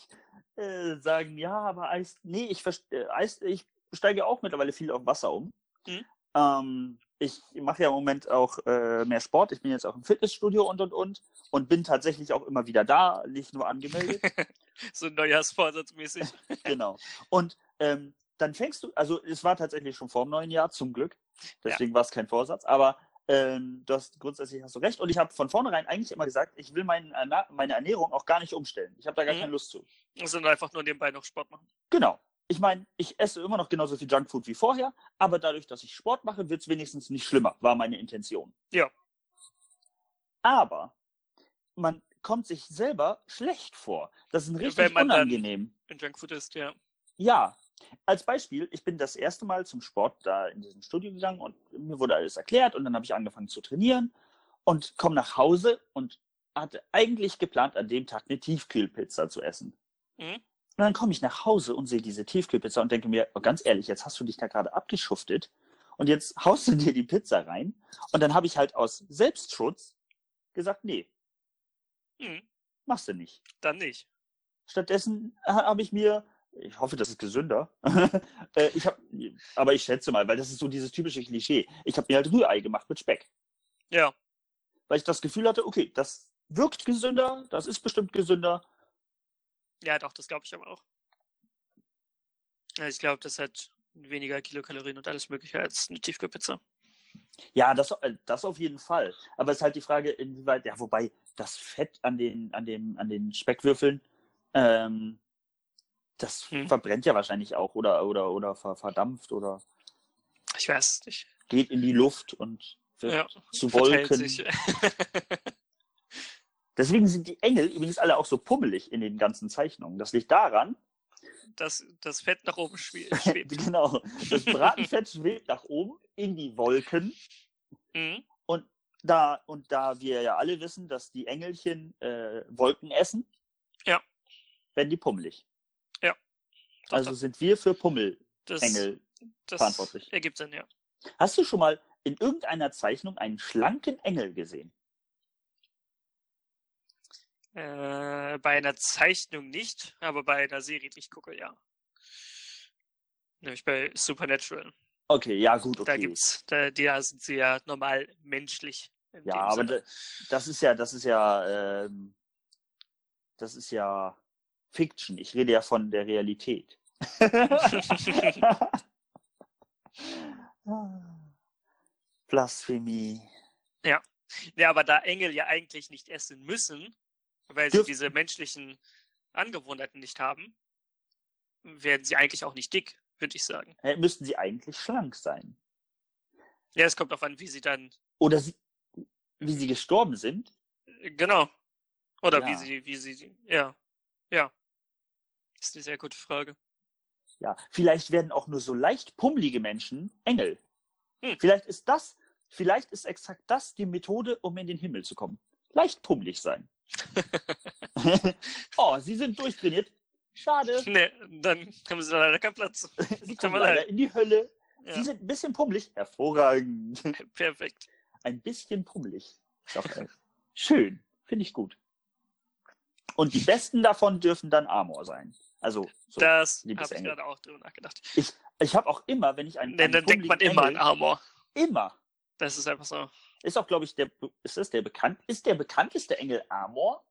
äh, sagen, ja, aber Eis, nee, ich, äh, Eis, ich steige auch mittlerweile viel auf Wasser um. Mhm. Ähm, ich mache ja im Moment auch äh, mehr Sport. Ich bin jetzt auch im Fitnessstudio und und und und bin tatsächlich auch immer wieder da, nicht nur angemeldet. So Neujahrsvorsatzmäßig. genau. Und ähm, dann fängst du, also es war tatsächlich schon vor dem neuen Jahr, zum Glück. Deswegen war es kein Vorsatz, aber ähm, du hast grundsätzlich hast du recht. Und ich habe von vornherein eigentlich immer gesagt, ich will mein, Erna- meine Ernährung auch gar nicht umstellen. Ich habe da gar Mhm. keine Lust zu. Sondern einfach nur nebenbei noch Sport machen. Genau. Ich meine, ich esse immer noch genauso viel Junkfood wie vorher, aber dadurch, dass ich Sport mache, wird es wenigstens nicht schlimmer, war meine Intention. Ja. Aber man kommt sich selber schlecht vor. Das ist ein Wenn richtig man dann- unangenehm. In Junkfood ist, ja. Ja, als Beispiel, ich bin das erste Mal zum Sport da in diesem Studio gegangen und mir wurde alles erklärt und dann habe ich angefangen zu trainieren und komme nach Hause und hatte eigentlich geplant, an dem Tag eine Tiefkühlpizza zu essen. Mhm. Und dann komme ich nach Hause und sehe diese Tiefkühlpizza und denke mir, oh, ganz ehrlich, jetzt hast du dich da gerade abgeschuftet und jetzt haust du dir die Pizza rein. Und dann habe ich halt aus Selbstschutz gesagt, nee, Mhm. machst du nicht. Dann nicht. Stattdessen ha- habe ich mir, ich hoffe, das ist gesünder, äh, ich habe, aber ich schätze mal, weil das ist so dieses typische Klischee. Ich habe mir halt Rührei gemacht mit Speck, Ja. weil ich das Gefühl hatte, okay, das wirkt gesünder, das ist bestimmt gesünder. Ja, doch, das glaube ich aber auch. Ich glaube, das hat weniger Kilokalorien und alles mögliche als eine Tiefkühlpizza. Ja, das, äh, das auf jeden Fall. Aber es ist halt die Frage, inwieweit, ja, wobei das Fett an den, an dem, an den Speckwürfeln, ähm, das Hm. verbrennt ja wahrscheinlich auch oder, oder, oder ver, verdampft oder Ich weiß es nicht. geht in die Luft und wird Ja, zu Wolken. Deswegen sind die Engel übrigens alle auch so pummelig in den ganzen Zeichnungen. Das liegt daran, dass das Fett nach oben schwe- schwebt. genau, das Bratenfett schwebt nach oben in die Wolken. Mhm. Da, und da wir ja alle wissen, dass die Engelchen äh, Wolken essen, Ja. werden die pummelig. Doch, Also doch. sind wir für Pummelengel das, das verantwortlich. ergibt Sinn, ja. Hast du schon mal in irgendeiner Zeichnung einen schlanken Engel gesehen? Äh, bei einer Zeichnung nicht, aber bei einer Serie, die ich gucke, ja. Nämlich bei Supernatural. Okay, ja, gut, Da okay. gibt's, da, da sind sie ja normal menschlich. Ja, aber Sinne. das ist ja, das ist ja, ähm, das ist ja Fiction. Ich rede ja von der Realität. Blasphemie. Ja, aber da Engel ja eigentlich nicht essen müssen, weil sie Dürf- diese menschlichen Angewohnheiten nicht haben, werden sie eigentlich auch nicht dick, würde ich sagen. Äh, müssten sie eigentlich schlank sein. Ja, es kommt darauf an, wie sie dann. Oder sie, wie sie gestorben sind. Genau. Oder wie Ja. sie, wie sie. Ja. Ja. Das ist eine sehr gute Frage. Ja, vielleicht werden auch nur so leicht pummelige Menschen Engel. Hm. Vielleicht ist das, vielleicht ist exakt das die Methode, um in den Himmel zu kommen. Leicht pummelig sein. oh, sie sind durchtrainiert. Schade. Ne, dann haben sie leider keinen Platz. Sie kommen leider leid. in die Hölle. Ja, Sie sind ein bisschen pummelig. Hervorragend. perfekt. Ein bisschen pummelig. Äh, schön. Finde ich gut. Und die besten davon dürfen dann Amor sein. Also, so. das habe ich gerade auch drüber nachgedacht. ich habe auch immer, wenn ich einen, Denn einen dann denkt man immer an Engel, Armor. immer. Das ist einfach so. Ist auch, glaube ich, der, ist das der bekannt, ist der bekannteste Engel Amor?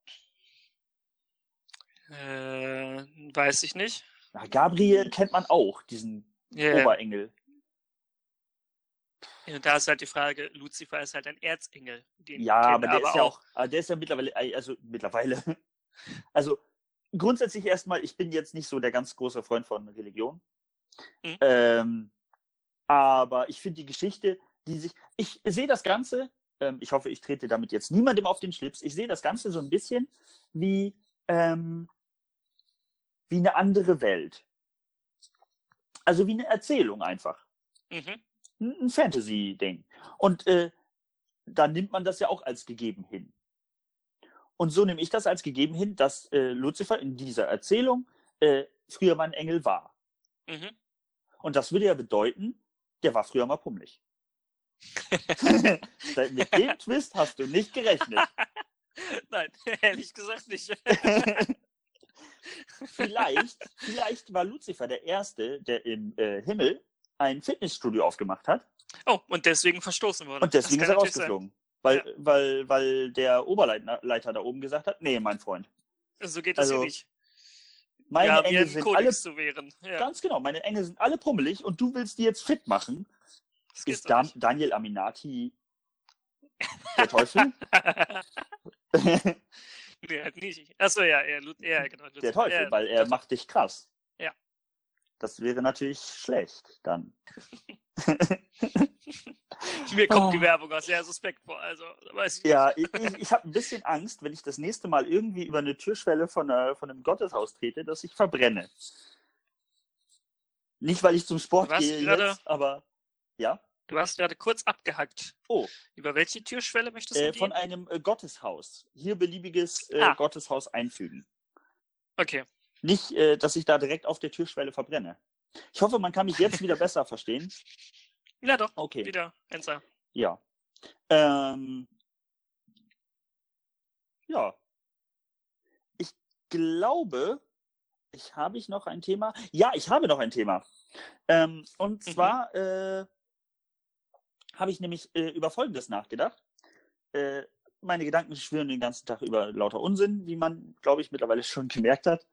Äh, weiß ich nicht. Ja, Gabriel kennt man auch, diesen Ja, Oberengel. Und da ist halt die Frage, Lucifer ist halt ein Erzengel. Den Ja, aber der ist ja auch, aber der ist ja mittlerweile, also mittlerweile, also grundsätzlich erstmal, ich bin jetzt nicht so der ganz große Freund von Religion. Mhm. Ähm, aber ich finde die Geschichte, die sich, ich sehe das Ganze, ähm, ich hoffe, ich trete damit jetzt niemandem auf den Schlips, ich sehe das Ganze so ein bisschen wie, ähm, wie eine andere Welt. Also wie eine Erzählung einfach Mhm. Ein Fantasy-Ding. Und äh, da nimmt man das ja auch als gegeben hin. Und so nehme ich das als gegeben hin, dass äh, Lucifer in dieser Erzählung äh, früher mal ein Engel war. Mhm. Und das würde ja bedeuten, der war früher mal pummelig. Mit dem Twist hast du nicht gerechnet. Nein, ehrlich gesagt nicht. vielleicht, vielleicht war Lucifer der Erste, der im äh, Himmel ein Fitnessstudio aufgemacht hat. Oh, und deswegen verstoßen wurde. Und deswegen ist er rausgeflogen. Weil, ja. weil, weil der Oberleiter da oben gesagt hat, nee, mein Freund. So geht das also, hier nicht. Meine ja, Engel sind alle, zu wehren. Ja. Ganz genau, meine Engel sind alle pummelig und du willst die jetzt fit machen. Ist Dan Daniel Aminati der Teufel? nee, halt nicht. Achso, ja, er, er, genau. Der Teufel, ja, weil er macht dich krass. Ja. Das wäre natürlich schlecht dann. Mir kommt oh. die Werbung auch sehr suspekt vor. Also, weiß ich ja, ich, ich habe ein bisschen Angst, wenn ich das nächste Mal irgendwie über eine Türschwelle von, einer, von einem Gotteshaus trete, dass ich verbrenne. Nicht, weil ich zum Sport gehe, jetzt, aber ja. Du hast gerade kurz abgehackt. Oh. Über welche Türschwelle möchtest du äh, Von einem äh, Gotteshaus. Hier beliebiges äh, ah. Gotteshaus einfügen. Okay. Nicht, äh, dass ich da direkt auf der Türschwelle verbrenne. Ich hoffe, man kann mich jetzt wieder besser verstehen. Ja, doch. Okay. Wieder Enzer. Ja. Ähm, ja. Ich glaube, ich habe ich noch ein Thema. Ja, ich habe noch ein Thema. Ähm, und mhm. zwar äh, habe ich nämlich äh, über Folgendes nachgedacht. Äh, meine Gedanken schwirren den ganzen Tag über lauter Unsinn, wie man, glaube ich, mittlerweile schon gemerkt hat.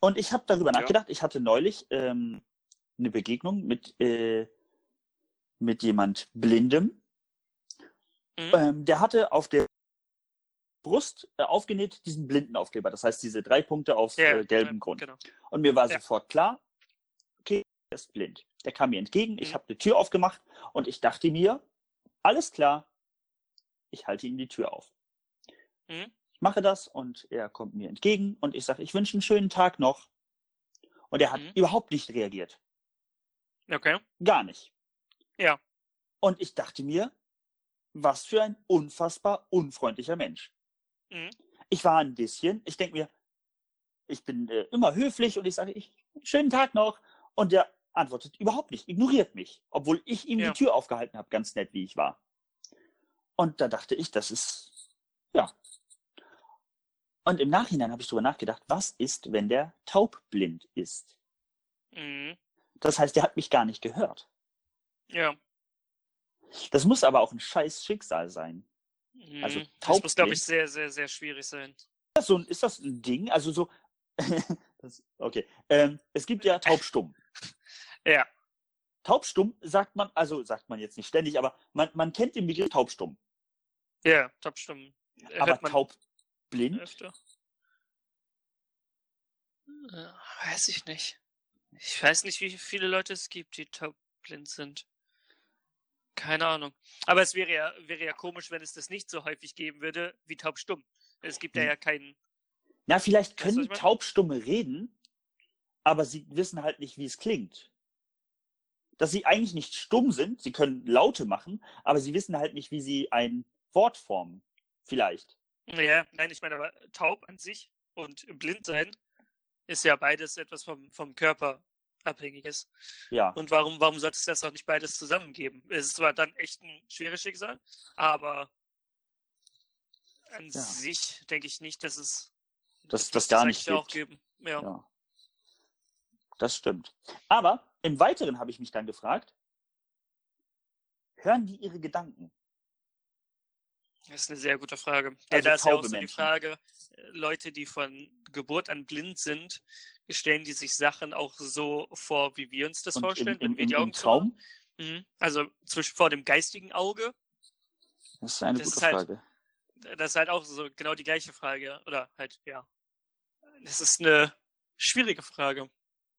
Und ich habe darüber ja. nachgedacht. Ich hatte neulich ähm, eine Begegnung mit, äh, mit jemand Blindem. Mhm. Ähm, der hatte auf der Brust äh, aufgenäht diesen Blindenaufkleber. Das heißt, diese drei Punkte auf ja, äh, gelbem ja, Grund. Genau. Und mir war sofort klar, okay, er ist blind. Der kam mir entgegen, mhm. ich habe die Tür aufgemacht und ich dachte mir, alles klar, ich halte ihm die Tür auf. Mhm. Ich mache das und er kommt mir entgegen und ich sage, ich wünsche einen schönen Tag noch. Und er hat mhm. überhaupt nicht reagiert. Okay. Gar nicht. Ja. Und ich dachte mir, was für ein unfassbar unfreundlicher Mensch. Mhm. Ich war ein bisschen, ich denke mir, ich bin äh, immer höflich und ich sage, ich, schönen Tag noch. Und der antwortet überhaupt nicht, ignoriert mich, obwohl ich ihm ja. die Tür aufgehalten habe, ganz nett wie ich war. Und da dachte ich, das ist, ja. Und im Nachhinein habe ich darüber nachgedacht, was ist, wenn der taubblind ist? Mhm. Das heißt, der hat mich gar nicht gehört. Ja. Das muss aber auch ein scheiß Schicksal sein. Mhm. Also das muss, glaube ich, sehr, sehr, sehr schwierig sein. Ist das, so, ist das ein Ding? Also so, das, okay. Ähm, es gibt ja taubstumm. ja. Taubstumm sagt man, also sagt man jetzt nicht ständig, aber man, man kennt den Begriff taubstumm. Ja, taubstumm. Aber taubblind? Öfter. Äh, weiß ich nicht. Ich weiß nicht, wie viele Leute es gibt, die taubblind sind. Keine Ahnung. Aber es wäre ja, wäre ja komisch, wenn es das nicht so häufig geben würde wie taubstumm. Es gibt ja, hm. ja keinen. Na, vielleicht können weißt, Taubstumme reden, aber sie wissen halt nicht, wie es klingt. Dass sie eigentlich nicht stumm sind, sie können Laute machen, aber sie wissen halt nicht, wie sie ein Wort formen. Vielleicht. Ja, nein, ich meine aber taub an sich und blind sein ist ja beides etwas vom, vom Körper abhängiges. Ja. Und warum, warum sollte es das auch nicht beides zusammengeben? Es ist zwar dann echt ein schweres Schicksal, aber an ja. sich denke ich nicht, dass es das, das gar nicht gibt. Auch geben. Ja. ja. Das stimmt. Aber im Weiteren habe ich mich dann gefragt, hören die ihre Gedanken? Das ist eine sehr gute Frage. Also ja, da ist ja auch so die Frage, äh, Leute, die von Geburt an blind sind, stellen die sich Sachen auch so vor, wie wir uns das Und vorstellen, im, im, im, im Traum? Mhm. Also zwischen vor dem geistigen Auge. Das ist eine das gute ist halt, Frage. Das ist halt auch so genau die gleiche Frage. Oder halt, ja. Das ist eine schwierige Frage.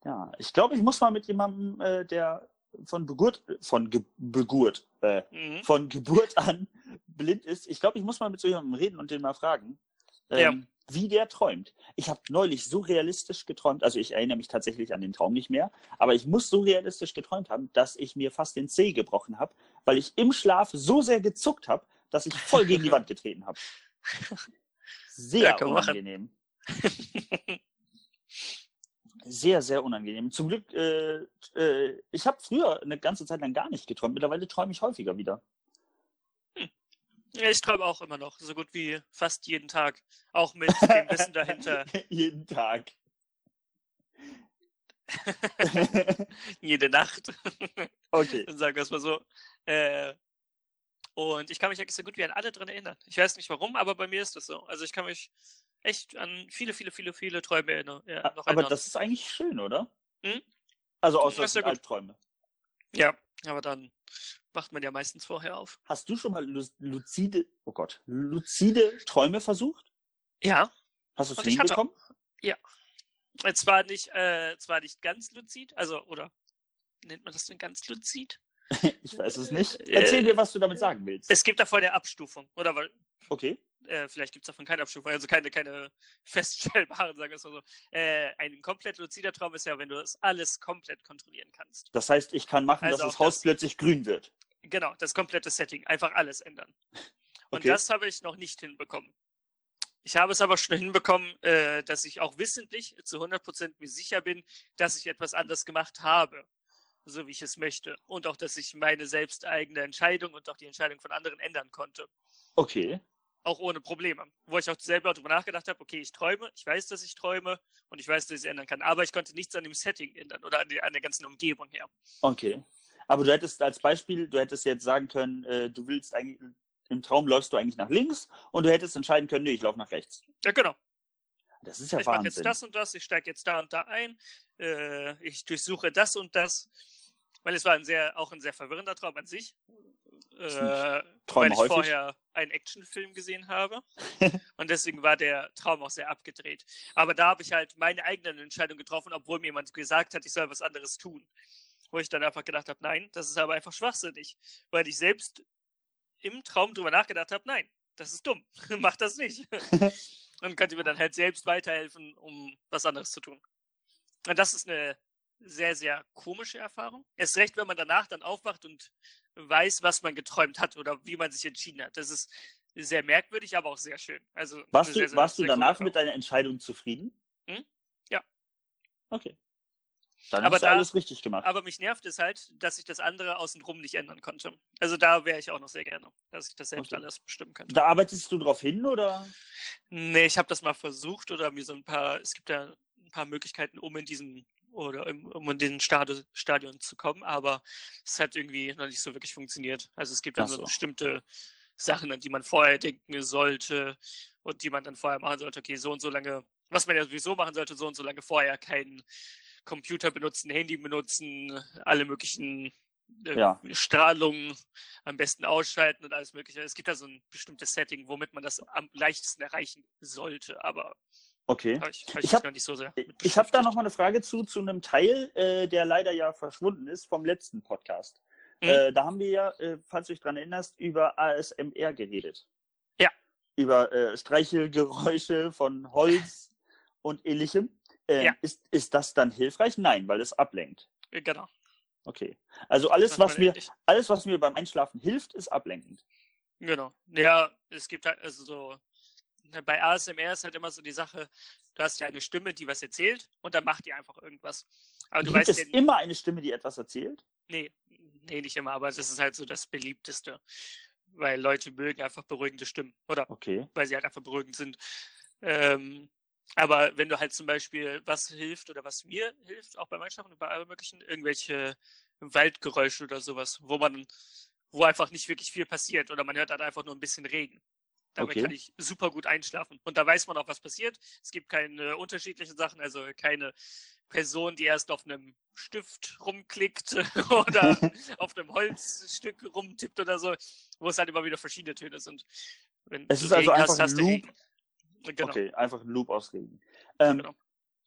Ja, ich glaube, ich muss mal mit jemandem, äh, der von Geburt, von Ge Geburt, äh, mhm. von Geburt an blind ist. Ich glaube, ich muss mal mit so jemandem reden und den mal fragen, ähm, ja. wie der träumt. Ich habe neulich so realistisch geträumt, also ich erinnere mich tatsächlich an den Traum nicht mehr, aber ich muss so realistisch geträumt haben, dass ich mir fast den Zeh gebrochen habe, weil ich im Schlaf so sehr gezuckt habe, dass ich voll gegen die Wand getreten habe. Sehr ja, unangenehm. sehr, sehr unangenehm. Zum Glück, äh, äh, ich habe früher eine ganze Zeit lang gar nicht geträumt. Mittlerweile träume ich häufiger wieder. Ich träume auch immer noch, so gut wie fast jeden Tag. Auch mit dem Wissen dahinter. jeden Tag. Jede Nacht. Okay. Dann sagen wir es mal so. Äh, und ich kann mich eigentlich so gut wie an alle dran erinnern. Ich weiß nicht warum, aber bei mir ist das so. Also ich kann mich echt an viele, viele, viele, viele Träume erinnern. Ja, Aber erinnern. das ist eigentlich schön, oder? Hm? Also außer ja. Albträume. Ja, aber dann wacht man ja meistens vorher auf. Hast du schon mal lu- luzide, oh Gott, luzide Träume versucht? Ja, Hast du es hinbekommen? äh, zwar nicht, äh, zwar nicht ganz luzid, also, oder nennt man das denn ganz luzid? Ich weiß es nicht. Äh, Erzähl mir, was du damit sagen willst. Es gibt davon eine Abstufung, oder? Weil, Okay. Äh, vielleicht gibt es davon keine Abstufung, also keine, keine feststellbaren, sagen wir es mal so. Äh, ein komplett luzider Traum ist ja, wenn du das alles komplett kontrollieren kannst. Das heißt, ich kann machen, Also dass das Haus das- plötzlich grün wird. Genau, das komplette Setting, einfach alles ändern. Und Okay. das habe ich noch nicht hinbekommen. Ich habe es aber schon hinbekommen, äh, dass ich auch wissentlich zu 100% mir sicher bin, dass ich etwas anders gemacht habe, so wie ich es möchte. Und auch, dass ich meine selbst eigene Entscheidung und auch die Entscheidung von anderen ändern konnte. Okay. Auch ohne Probleme. Wo ich auch selber darüber nachgedacht habe, okay, ich träume, ich weiß, dass ich träume und ich weiß, dass ich es ändern kann. Aber ich konnte nichts an dem Setting ändern oder an, die, an der ganzen Umgebung her. Okay. Aber du hättest als Beispiel, du hättest jetzt sagen können, äh, du willst eigentlich, im Traum läufst du eigentlich nach links und du hättest entscheiden können, nee, ich laufe nach rechts. Ja, genau. Das ist ja ich mache jetzt Wahnsinn. das und das, ich steige jetzt da und da ein, äh, ich durchsuche das und das. Weil es war ein sehr, auch ein sehr verwirrender Traum an sich. Äh, weil ich häufig. vorher einen Actionfilm gesehen habe. und deswegen war der Traum auch sehr abgedreht. Aber da habe ich halt meine eigenen Entscheidungen getroffen, obwohl mir jemand gesagt hat, ich soll was anderes tun. Wo ich dann einfach gedacht habe, nein, das ist aber einfach schwachsinnig. Weil ich selbst im Traum drüber nachgedacht habe, nein, das ist dumm. Mach das nicht. und konnte mir dann halt selbst weiterhelfen, um was anderes zu tun. Und das ist eine sehr, sehr komische Erfahrung. Erst recht, wenn man danach dann aufwacht und weiß, was man geträumt hat oder wie man sich entschieden hat. Das ist sehr merkwürdig, aber auch sehr schön. Also Warst du, sehr, sehr, warst du sehr coole danach mit deiner Entscheidung zufrieden? Hm? Ja. Okay. Dann Aber hast du da- alles richtig gemacht. Aber mich nervt es halt, dass ich das andere außenrum nicht ändern konnte. Also da wäre ich auch noch sehr gerne, dass ich das selbst Okay. alles bestimmen könnte. Da arbeitest du drauf hin oder? Nee, ich habe das mal versucht oder mir so ein paar, es gibt ja ein paar Möglichkeiten, um in diesen oder um in den Stadi Stadion zu kommen, aber es hat irgendwie noch nicht so wirklich funktioniert. Also es gibt dann Ach so so. bestimmte Sachen, an die man vorher denken sollte und die man dann vorher machen sollte. Okay, so und so lange, was man ja sowieso machen sollte, so und so lange vorher keinen Computer benutzen, Handy benutzen, alle möglichen äh, Ja. Strahlungen am besten ausschalten und alles mögliche. Es gibt da so ein bestimmtes Setting, womit man das am leichtesten erreichen sollte, aber Okay. habe ich, hab ich, Ich hab- so. Ich mit ich habe da noch mal eine Frage zu, zu einem Teil, äh, der leider ja verschwunden ist vom letzten Podcast. Mhm. Äh, da haben wir ja, äh, falls du dich dran erinnerst, über ASMR geredet. Ja. Über äh, Streichelgeräusche von Holz und ähnlichem. Äh, Ja. ist, ist das dann hilfreich? Nein, weil es ablenkt. Genau. Okay. Also alles, was mir, alles, was mir beim Einschlafen hilft, ist ablenkend. Genau. Ja, es gibt halt, also so, bei ASMR ist halt immer so die Sache, du hast ja eine Stimme, die was erzählt und dann macht die einfach irgendwas. Aber du Gibt weißt es ja, immer eine Stimme, die etwas erzählt? nee, nee, nicht immer, aber das ist halt so das beliebteste. Weil Leute mögen einfach beruhigende Stimmen. Oder Okay. weil sie halt einfach beruhigend sind. Ähm, aber wenn du halt zum Beispiel was hilft oder was mir hilft, auch beim Einschlafen und bei allem möglichen, irgendwelche Waldgeräusche oder sowas, wo man, wo einfach nicht wirklich viel passiert oder man hört halt einfach nur ein bisschen Regen. Damit Okay. kann ich super gut einschlafen. Und da weiß man auch, was passiert. Es gibt keine unterschiedlichen Sachen, also keine Person, die erst auf einem Stift rumklickt oder auf einem Holzstück rumtippt oder so, wo es halt immer wieder verschiedene Töne sind. Wenn Es ist also einfach hast, ein Loop. Regen. Genau. Okay, einfach ein Loop aus Regen. Ähm, Genau.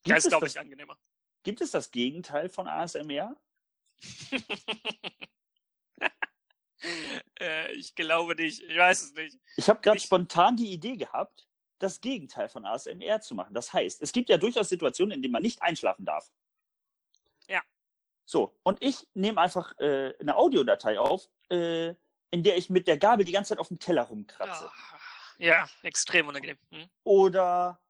Das ist, glaube das, ich, angenehmer. gibt es das Gegenteil von ASMR? äh, ich glaube nicht. Ich weiß es nicht. Ich habe gerade spontan die Idee gehabt, das Gegenteil von ASMR zu machen. Das heißt, es gibt ja durchaus Situationen, in denen man nicht einschlafen darf. Ja. So, und ich nehme einfach äh, eine Audiodatei auf, äh, in der ich mit der Gabel die ganze Zeit auf dem Teller rumkratze. Ah, Ja, extrem unangenehm. Hm? Oder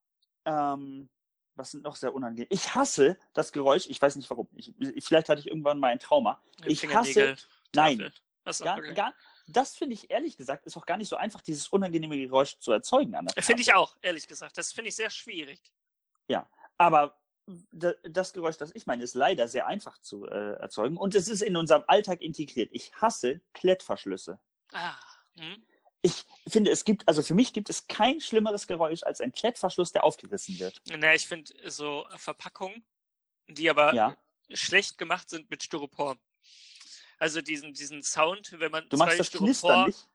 ähm, was sind noch sehr unangenehm? Ich hasse das Geräusch, ich weiß nicht warum. Ich, vielleicht hatte ich irgendwann mal ein Trauma. Ich Fingernägel, Nein. Gar, okay. gar, das finde ich ehrlich gesagt, ist auch gar nicht so einfach, dieses unangenehme Geräusch zu erzeugen. Finde ich auch, ehrlich gesagt. Das finde ich sehr schwierig. Aber d- das Geräusch, das ich meine, ist leider sehr einfach zu äh, erzeugen und es ist in unserem Alltag integriert. Ich hasse Klettverschlüsse. Ah. Hm? Ich finde, es gibt, also für mich gibt es kein schlimmeres Geräusch als ein Klettverschluss, der aufgerissen wird. Na, ich finde so Verpackungen, die aber Ja. schlecht gemacht sind mit Styropor. Also diesen, diesen Sound, wenn man Du zwei machst das Styropor, Knistern nicht?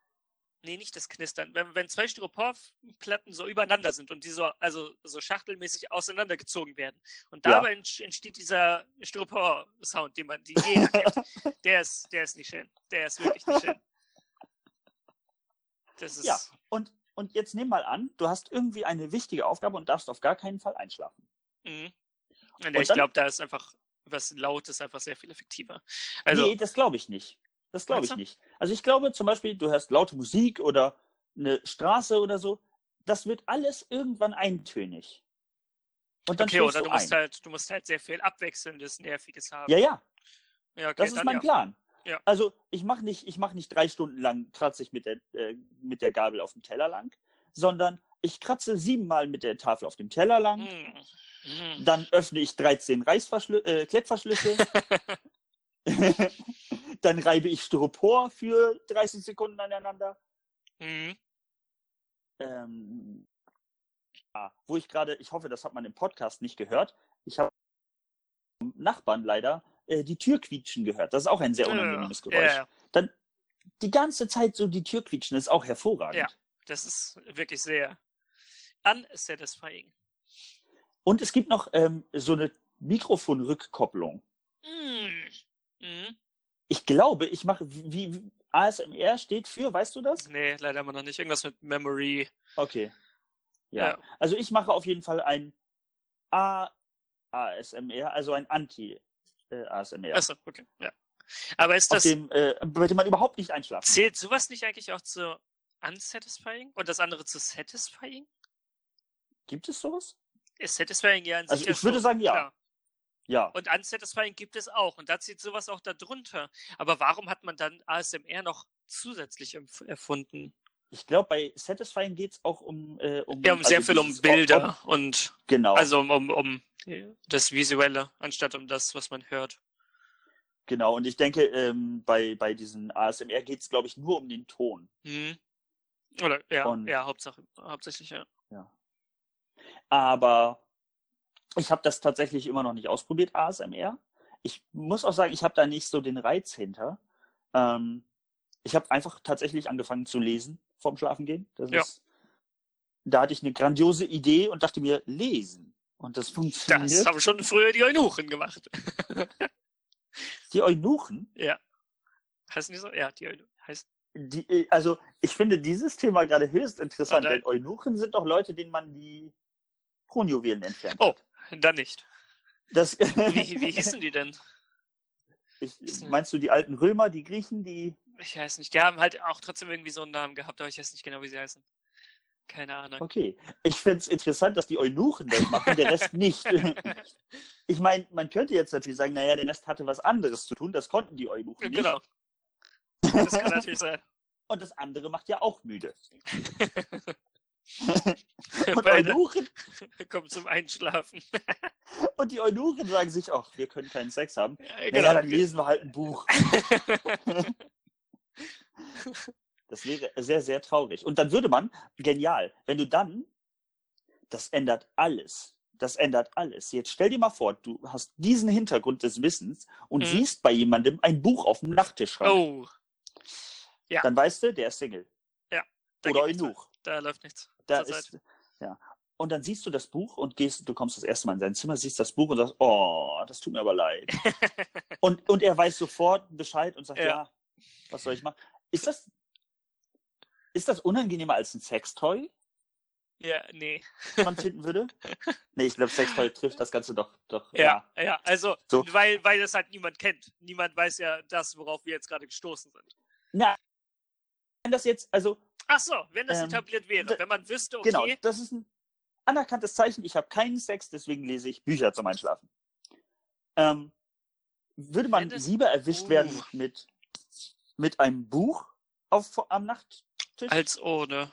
nee, nicht das Knistern, wenn, wenn zwei Styroporplatten so übereinander sind und die so, also so schachtelmäßig auseinandergezogen werden. Und Ja. dabei entsch- entsteht dieser Styropor-Sound, den man, die jeder kennt. Der ist, der ist nicht schön. Der ist wirklich nicht schön. Das ist, Ja. Und, und jetzt nimm mal an, du hast irgendwie eine wichtige Aufgabe und darfst auf gar keinen Fall einschlafen. Mhm. Ja, Und ich glaube, da ist einfach was Lautes einfach sehr viel effektiver. Also, nee, das glaube ich nicht. Das glaube ich nicht. Also ich glaube zum Beispiel, du hörst laute Musik oder eine Straße oder so, das wird alles irgendwann eintönig. Und dann okay, oder du du musst ein. halt, du musst halt sehr viel Abwechselndes, Nerviges haben. Ja, ja, ja okay, das ist mein ja. Plan. Ja. Also ich mache nicht, ich mach nicht drei Stunden lang kratze ich mit der, äh, mit der Gabel auf dem Teller lang, sondern ich kratze siebenmal mit der Tafel auf dem Teller lang, Mm. Mm. dann öffne ich 13 Reißverschlü äh, Klettverschlüsse, dann reibe ich Styropor für 30 Sekunden aneinander. Mhm. ähm, ah, wo ich gerade, ich hoffe, das hat man im Podcast nicht gehört. Ich habe vom Nachbarn leider äh, die Tür quietschen gehört. Das ist auch ein sehr unangenehmes Ja, Geräusch. ja, Dann die ganze Zeit so die Tür quietschen ist auch hervorragend. Ja. das ist wirklich sehr unsatisfying. Und es gibt noch ähm, so eine Mikrofonrückkopplung. Mm. Mhm. Ich glaube, ich mache, wie, wie ASMR steht für, weißt du das? Nee, leider immer noch nicht. Irgendwas mit Memory. Okay. Ja. Ja. Also ich mache auf jeden Fall ein A ASMR, also ein Anti-ASMR. Achso, okay. Ja. Aber ist das, dem, äh, bei dem man überhaupt nicht einschlafen zählt sowas nicht eigentlich auch zu unsatisfying und das andere zu satisfying? Gibt es sowas? Ist satisfying ja an Also ich würde sagen, ja. klar. Ja. Und unsatisfying gibt es auch. Und da zieht sowas auch da drunter. Aber warum hat man dann ASMR noch zusätzlich erfunden? Ich glaube, bei Satisfying geht es auch um, äh, um, Ja, um sehr also viel um Bilder und Ob, genau, also um, um, um das Visuelle, anstatt um das, was man hört. genau. Und ich denke, ähm, bei, bei diesen ASMR geht es, glaube ich, nur um den Ton. Mhm. Oder ja, Und- ja, Hauptsache, hauptsächlich, ja. Aber ich habe das tatsächlich immer noch nicht ausprobiert, ASMR. Ich muss auch sagen, ich habe da nicht so den Reiz hinter. Ähm, ich habe einfach tatsächlich angefangen zu lesen vorm Schlafengehen. Das Ja. ist, da hatte ich eine grandiose Idee und dachte mir, lesen. Und das Das funktioniert. haben schon früher die Eunuchen gemacht. Die Eunuchen, ja. Heißt nicht so? Ja, die Eunuchen. Heißt, die, äh, also ich finde dieses Thema gerade höchst interessant, Oder- denn Eunuchen sind doch Leute, denen man die Kronjuwelen entfernt. Oh. hat. dann nicht. Das, Wie, wie hießen die denn? ich, meinst du die alten Römer, die Griechen, die Ich weiß nicht. Die haben halt auch trotzdem irgendwie so einen Namen gehabt, aber ich weiß nicht genau, wie sie heißen. Keine Ahnung. Okay. Ich finde es interessant, dass die Eunuchen das machen, der Rest nicht. Ich meine, man könnte jetzt natürlich sagen, naja, der Rest hatte was anderes zu tun, das konnten die Eunuchen nicht. genau. Das kann natürlich sein. Und das andere macht ja auch müde. Und, Beide Eunuchen, kommen zum Einschlafen. und die Eunuchen sagen sich, ach, wir können keinen Sex haben. Ja, Naja, genau. dann lesen wir halt ein Buch. Das wäre sehr, sehr traurig. Und dann würde man, genial, wenn du dann, das ändert alles. Das ändert alles. Jetzt stell dir mal vor, du hast diesen Hintergrund des Wissens und Mhm. siehst bei jemandem ein Buch auf dem Nachttischschrank. oh, ja. Dann weißt du, der ist Single. da Oder. Eunuch. Da läuft nichts. Da ist, ja. Und dann siehst du das Buch und gehst, du kommst das erste Mal in sein Zimmer, siehst das Buch und sagst, oh, das tut mir aber leid. und, und er weiß sofort Bescheid und sagt, Ja. ja. was soll ich machen? Ist das, ist das unangenehmer als ein Sextoy, Ja, nee. man finden würde? nee, ich glaube, Sextoy trifft das Ganze doch, doch, Ja, ja, also, So. weil, weil das halt niemand kennt. Niemand weiß ja das, worauf wir jetzt gerade gestoßen sind. Na, wenn das jetzt, also, Ach so, wenn das Ähm, etabliert wäre, wenn man wüsste, okay, genau, das ist ein anerkanntes Zeichen, ich habe keinen Sex, deswegen lese ich Bücher zum Einschlafen. Ähm, würde man das- lieber erwischt Uh. werden mit, mit einem Buch auf, am Nachttisch Als ohne.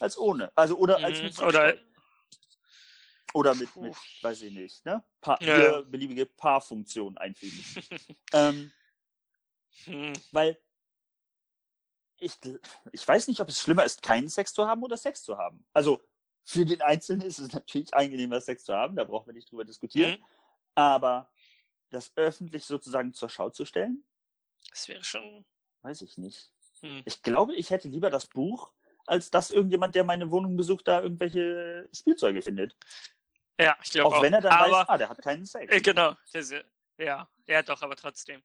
als ohne. Also oder als Mhm, mit Oder oder mit, mit, weiß ich nicht, ne? Hier ja. beliebige Paarfunktionen einfügen. ähm, hm, weil ich, ich weiß nicht, ob es schlimmer ist, keinen Sex zu haben oder Sex zu haben. Also für den Einzelnen ist es natürlich angenehmer, Sex zu haben, da brauchen wir nicht drüber diskutieren. hm, Aber das öffentlich sozusagen zur Schau zu stellen, das wäre schon. weiß ich nicht. Hm. Ich glaube, ich hätte lieber das Buch, als dass irgendjemand, der meine Wohnung besucht, da irgendwelche Spielzeuge findet. Ja, ich glaube Auch auch. wenn er dann aber, weiß, ah, der hat keinen Sex. äh, genau. Ja, ja, doch, aber trotzdem.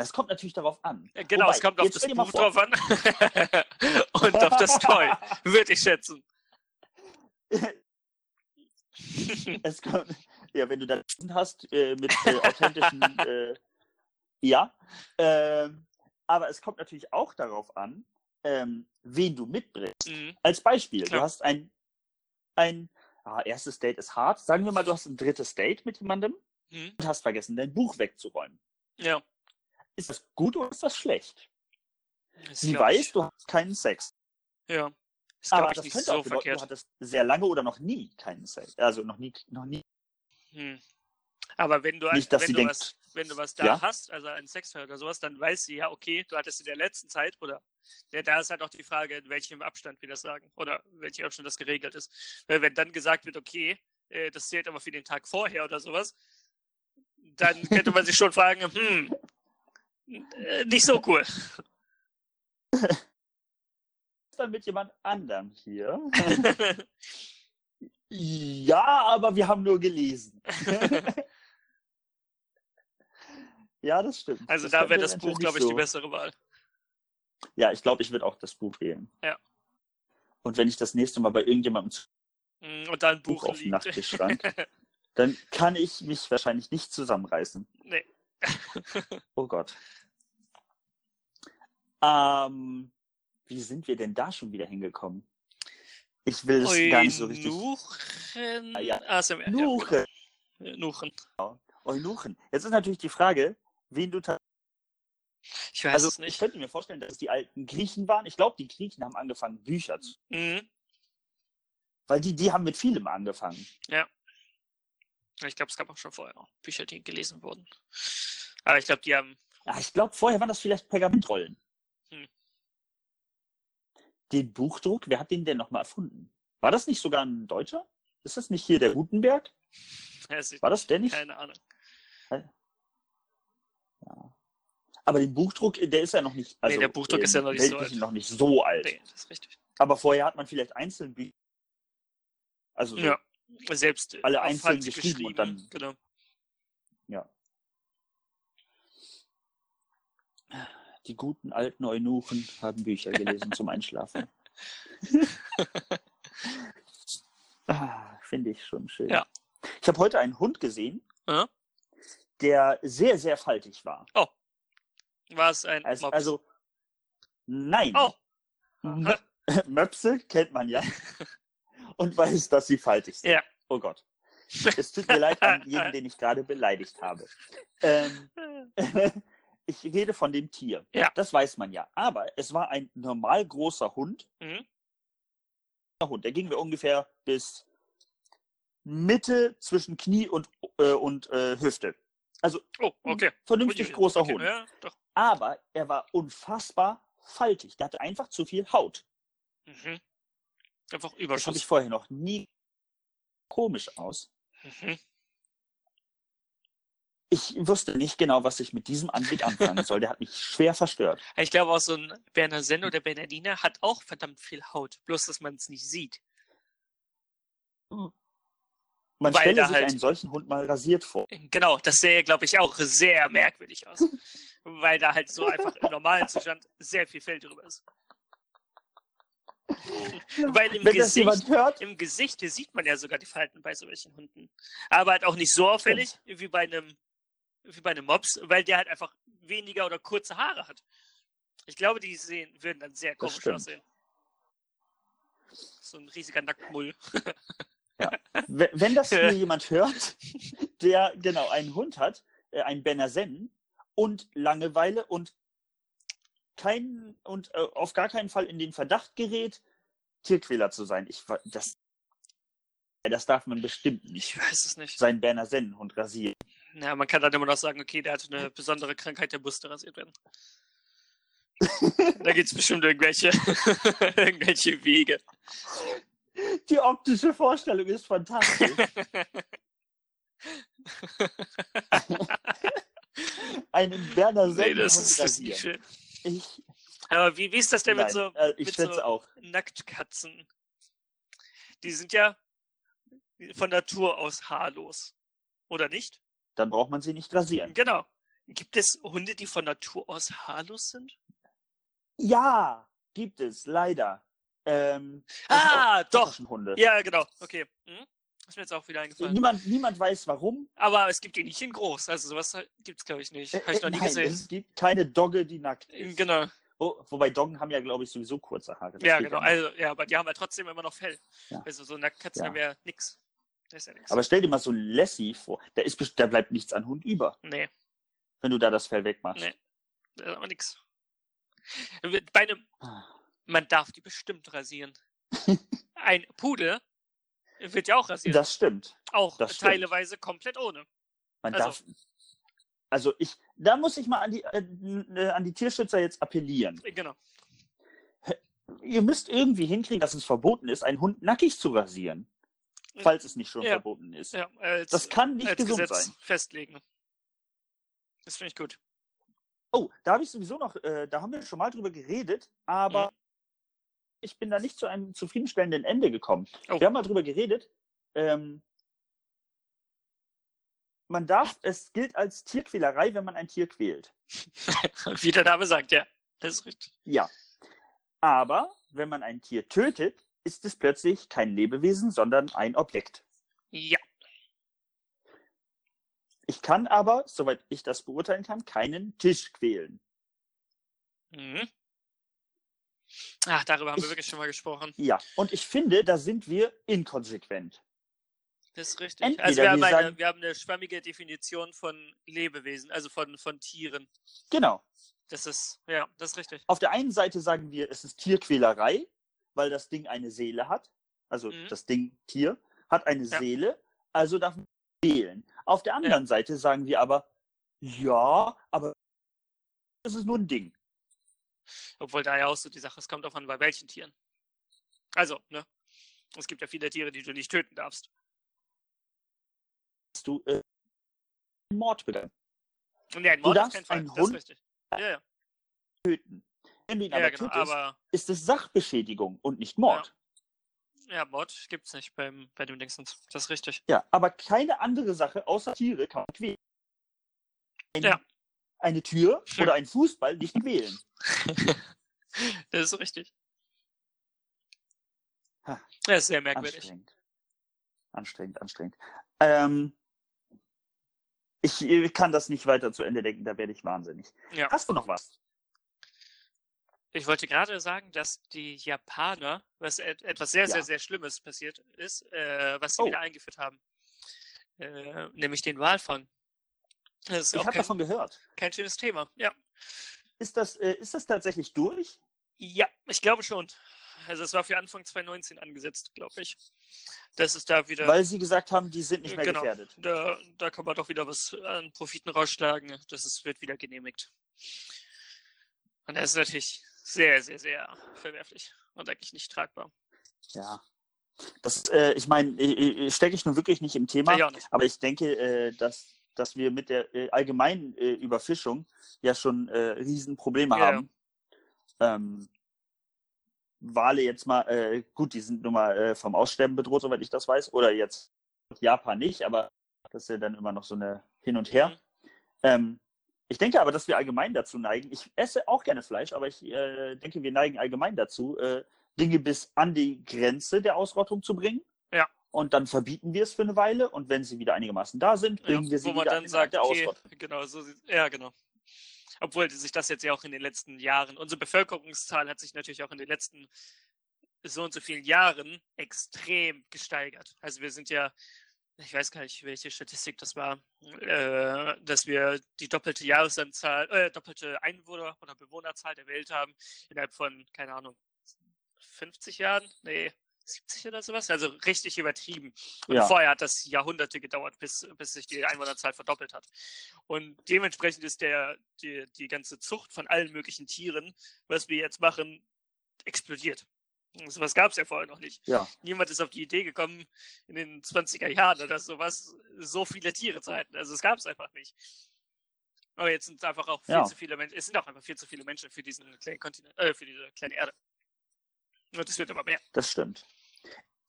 Das kommt natürlich darauf an. Genau, Wobei, es kommt auf das Buch drauf an. Und auf das Toy, würde ich schätzen. es kommt, ja, wenn du da hast äh, mit äh, authentischen, äh, ja. Ähm, aber es kommt natürlich auch darauf an, ähm, wen du mitbringst. Mhm. Als Beispiel, Klar. du hast ein, ein ah, erstes Date ist hart. Sagen wir mal, du hast ein drittes Date mit jemandem Mhm. und hast vergessen, dein Buch wegzuräumen. Ja. Ist das gut oder ist das schlecht? Das Sie weiß, ich. du hast keinen Sex. Ja. Ist, Aber das könnte so auch bedeuten, verkehrt. du hattest sehr lange oder noch nie keinen Sex. Also noch nie, noch nie. Hm. Aber wenn du, Nicht, dass wenn, sie du denkt- was, wenn du was da Ja? hast, also ein Sextoy oder sowas, dann weiß sie ja, okay, du hattest in der letzten Zeit oder ja, da ist halt auch die Frage, in welchem Abstand wir das sagen oder in welchem Abstand das geregelt ist. Weil wenn dann gesagt wird, okay, äh, das zählt aber für den Tag vorher oder sowas, dann könnte man sich schon fragen, hm, nicht so cool. Dann mit jemand anderem hier. Ja, aber wir haben nur gelesen. ja, das stimmt. Also Das da wäre das Buch, glaube ich, die so- bessere Wahl. Ja, ich glaube, ich würde auch das Buch wählen. Ja. Und wenn ich das nächste Mal bei irgendjemandem Hm, Und dann Buch Buch auf dem. Nachttischschrank, dann kann ich mich wahrscheinlich nicht zusammenreißen. nee. Oh Gott. Ähm, wie sind wir denn da schon wieder hingekommen? Ich will es gar nicht so richtig. Eunuchen. Ah, ja. Ah, sind wir- Nuche. Ja, Nuchen. Eunuchen. Jetzt ist natürlich die Frage, wen du Ich weiß Also es ich nicht. könnte mir vorstellen, dass es die alten Griechen waren. Ich glaube, die Griechen haben angefangen, Bücher zu. Mhm. Weil die, die haben mit vielem angefangen. Ich glaube, es gab auch schon vorher auch Bücher, die gelesen wurden. Aber ich glaube, die haben. Ja, ich glaube, vorher waren das vielleicht Pergamentrollen. Hm. Den Buchdruck, wer hat den denn nochmal erfunden? War das nicht sogar ein Deutscher? Ist das nicht hier der Gutenberg? War das der nicht? Keine Ahnung. Aber den Buchdruck, der ist ja noch nicht. Also, der Buchdruck ist ja noch nicht so alt. noch nicht so alt. Nee, das ist richtig. Aber vorher hat man vielleicht einzeln Bücher. Also so, Ja. Selbst Alle einzeln Hand geschrieben und dann- Genau. Die guten alten Eunuchen haben Bücher gelesen zum Einschlafen. ah, Finde ich schon schön. Ja. Ich habe heute einen Hund gesehen, Ja. der sehr, sehr faltig war. War es ein Also, Mops? also nein. oh, Mö- Möpse kennt man ja. Und weiß, dass sie faltig sind. Ja. Oh Gott. Es tut mir leid an jeden, den ich gerade beleidigt habe. Ähm, ich rede von dem Tier. Ja. Das weiß man ja. Aber es war ein normal großer Hund. Mhm. Hund. Der ging mir ungefähr bis Mitte zwischen Knie und, äh, und äh, Hüfte. Also Oh, okay. vernünftig Ui, großer okay. Hund. Ja. Aber er war unfassbar faltig. Der hatte einfach zu viel Haut. Mhm. Einfach Das habe Überschuss. ich vorher noch nie komisch aus. Mhm. Ich wusste nicht genau, was ich mit diesem Anblick anfangen soll. Der hat mich schwer verstört. Ich glaube auch so ein Berner Senn oder Bernardiner hat auch verdammt viel Haut, bloß dass man es nicht sieht. Man Weil stelle sich halt- einen solchen Hund mal rasiert vor. Genau, das sähe, glaube ich, auch sehr merkwürdig aus. weil da halt so einfach im normalen Zustand sehr viel Fell drüber ist. Weil im Wenn Gesicht, hört, im Gesicht sieht man ja sogar die Falten bei solchen Hunden. Aber halt auch nicht so auffällig wie bei einem wie bei einem Mops, weil der halt einfach weniger oder kurze Haare hat. Ich glaube, die sehen, würden dann sehr komisch aussehen. So ein riesiger Nacktmull. wenn wenn das hier jemand hört, der genau einen Hund hat, äh, einen Berner Sennen und Langeweile und keinen und äh, auf gar keinen Fall in den Verdacht gerät, Tierquäler zu sein. Ich, das, das darf man bestimmt nicht. Ich weiß es nicht. Sein Berner Sennenhund rasieren. Ja, man kann dann immer noch sagen, okay, der hat eine besondere Krankheit, der musste rasiert werden. da gibt es bestimmt irgendwelche, irgendwelche Wege. Die optische Vorstellung ist fantastisch. Einen Berner nee, Sennenhund das ist, das nicht schön. Ich, Aber wie, wie ist das denn mit nein, so äh, mit so- auch. Nacktkatzen? Die sind ja von Natur aus haarlos. Oder nicht? Dann braucht man sie nicht rasieren. Genau. Gibt es Hunde, die von Natur aus haarlos sind? Ja, gibt es, leider. Ähm, Ah, doch. Taschenhunde. Ja, genau. Okay. Hm? Ist mir jetzt auch wieder eingefallen. Niemand, niemand weiß warum. Aber es gibt die nicht in groß. Also sowas gibt's glaube ich nicht. Äh, Habe ich noch äh, nie nein, gesehen. Es gibt keine Dogge, die nackt ist. Genau. Wo, wobei Doggen haben ja, glaube ich, sowieso kurze Haare. Das Ja, genau. noch. Also, ja, aber die haben ja trotzdem immer noch Fell. Ja. Also so Nacktkatzen Ja. haben ja nix. Ist ja nix. Aber stell dir mal so Lassie vor. Da, ist, da bleibt nichts an Hund über, nee, wenn du da das Fell wegmachst. Nee. das ist aber nix. Bei einem, Ah. man darf die bestimmt rasieren. Ein Pudel wird ja auch rasiert. Das stimmt. auch das stimmt. teilweise komplett ohne. Man Also- darf. Also ich, da muss ich mal an die, äh, äh, an die Tierschützer jetzt appellieren. Genau. Ihr müsst irgendwie hinkriegen, dass es verboten ist, einen Hund nackig zu rasieren. Falls es nicht schon Ja. verboten ist. Ja, als, Das kann nicht gesund Gesetz sein. festlegen. Das finde ich gut. Oh, da habe ich sowieso noch, äh, da haben wir schon mal drüber geredet, aber Mhm. ich bin da nicht zu einem zufriedenstellenden Ende gekommen. Oh. Wir haben mal drüber geredet. Ähm, man darf, es gilt als Tierquälerei, wenn man ein Tier quält. Wie der Name sagt, ja. Das ist richtig. Ja. Aber wenn man ein Tier tötet, ist es plötzlich kein Lebewesen, sondern ein Objekt. Ja. Ich kann aber, soweit ich das beurteilen kann, keinen Tisch quälen. Mhm. Ach, darüber haben wir Ich- wirklich schon mal gesprochen. Ja. Und ich finde, da sind wir inkonsequent. Das ist richtig. Entweder also wir haben, wir eine, sagen- wir haben eine schwammige Definition von Lebewesen, also von, von Tieren. Genau. Das ist, ja, das ist richtig. Auf der einen Seite sagen wir, es ist Tierquälerei, weil das Ding eine Seele hat. Also Mhm. das Ding Tier hat eine Ja. Seele, also darf man quälen. Auf der anderen Seite sagen wir aber, ja, aber es ist nur ein Ding. Obwohl da ja auch so die Sache, es kommt auf an, bei welchen Tieren. Also, ne? Es gibt ja viele Tiere, die du nicht töten darfst. Hast du äh, Mord begangen? Ja, ein Du Mord auf darfst einen Das ist Hund richtig. Ja, ja. Töten. Wenn du ihn ja aber genau. tötest, Aber ist es Sachbeschädigung und nicht Mord. ja, Mord gibt's nicht beim, bei dem Dingsens. Das ist richtig. Ja, aber keine andere Sache außer Tiere kann man quälen. Ein, Ja. Eine Tür oder ein Fußball nicht quälen. das ist richtig. Ha. Das ist sehr merkwürdig. Anstrengend. Anstrengend, anstrengend. Ähm, ich äh, kann das nicht weiter zu Ende denken, da werde ich wahnsinnig. Ja. Hast du noch was? Ich wollte gerade sagen, dass die Japaner, was et etwas sehr, Ja. sehr, sehr Schlimmes passiert ist, äh, was sie Oh. wieder eingeführt haben. Äh, nämlich den Walfang. Ich habe davon gehört. kein schönes Thema. Ja. Ist das, äh, ist das tatsächlich durch? ja, ich glaube schon. Also es war für Anfang 2019 angesetzt, glaube ich. Das ist da wieder. Weil sie gesagt haben, die sind nicht mehr Genau. gefährdet. Da, da kann man doch wieder was an Profiten rausschlagen. Das ist, wird wieder genehmigt. Und das ist natürlich sehr, sehr, sehr verwerflich und eigentlich nicht tragbar. Ja. Das, äh, ich meine, stecke ich nun wirklich nicht im Thema, Ja, nicht. aber ich denke, äh, dass, dass wir mit der äh, allgemeinen äh, Überfischung ja schon äh, Riesenprobleme Ja, ja. haben. Ähm, Wale jetzt mal, äh, gut, die sind nun mal äh, vom Aussterben bedroht, soweit ich das weiß. Oder jetzt Japan nicht, aber das ist ja dann immer noch so eine Hin und Her. Mhm. Ähm, ich denke aber, dass wir allgemein dazu neigen. Ich esse auch gerne Fleisch, aber ich äh, denke, wir neigen allgemein dazu, äh, Dinge bis an die Grenze der Ausrottung zu bringen. Ja. Und dann verbieten wir es für eine Weile und wenn sie wieder einigermaßen da sind, bringen Ja, wir sie wo man wieder dann an sagt, der okay, Ausrottung. genau, so sieht, ja, genau. Obwohl sich das jetzt ja auch in den letzten Jahren, unsere Bevölkerungszahl hat sich natürlich auch in den letzten so und so vielen Jahren extrem gesteigert. Also wir sind ja ich weiß gar nicht, welche Statistik das war, äh, dass wir die doppelte Jahresanzahl, äh, doppelte Einwohner- oder Bewohnerzahl der Welt haben innerhalb von, keine Ahnung, 50 Jahren? Nee, 70 oder sowas. Also richtig übertrieben. Und Ja. vorher hat das Jahrhunderte gedauert, bis, bis sich die Einwohnerzahl verdoppelt hat. Und dementsprechend ist der, die, die ganze Zucht von allen möglichen Tieren, was wir jetzt machen, explodiert. So was gab es ja vorher noch nicht. Ja. Niemand ist auf die Idee gekommen, in den 20er Jahren oder sowas, so viele Tiere zu halten. Also es gab es einfach nicht. Aber jetzt sind es einfach auch viel Ja. zu viele Menschen. Es sind auch einfach viel zu viele Menschen für diesen kleinen Kontinent, äh, für diese kleine Erde. Und es wird immer mehr. Das stimmt.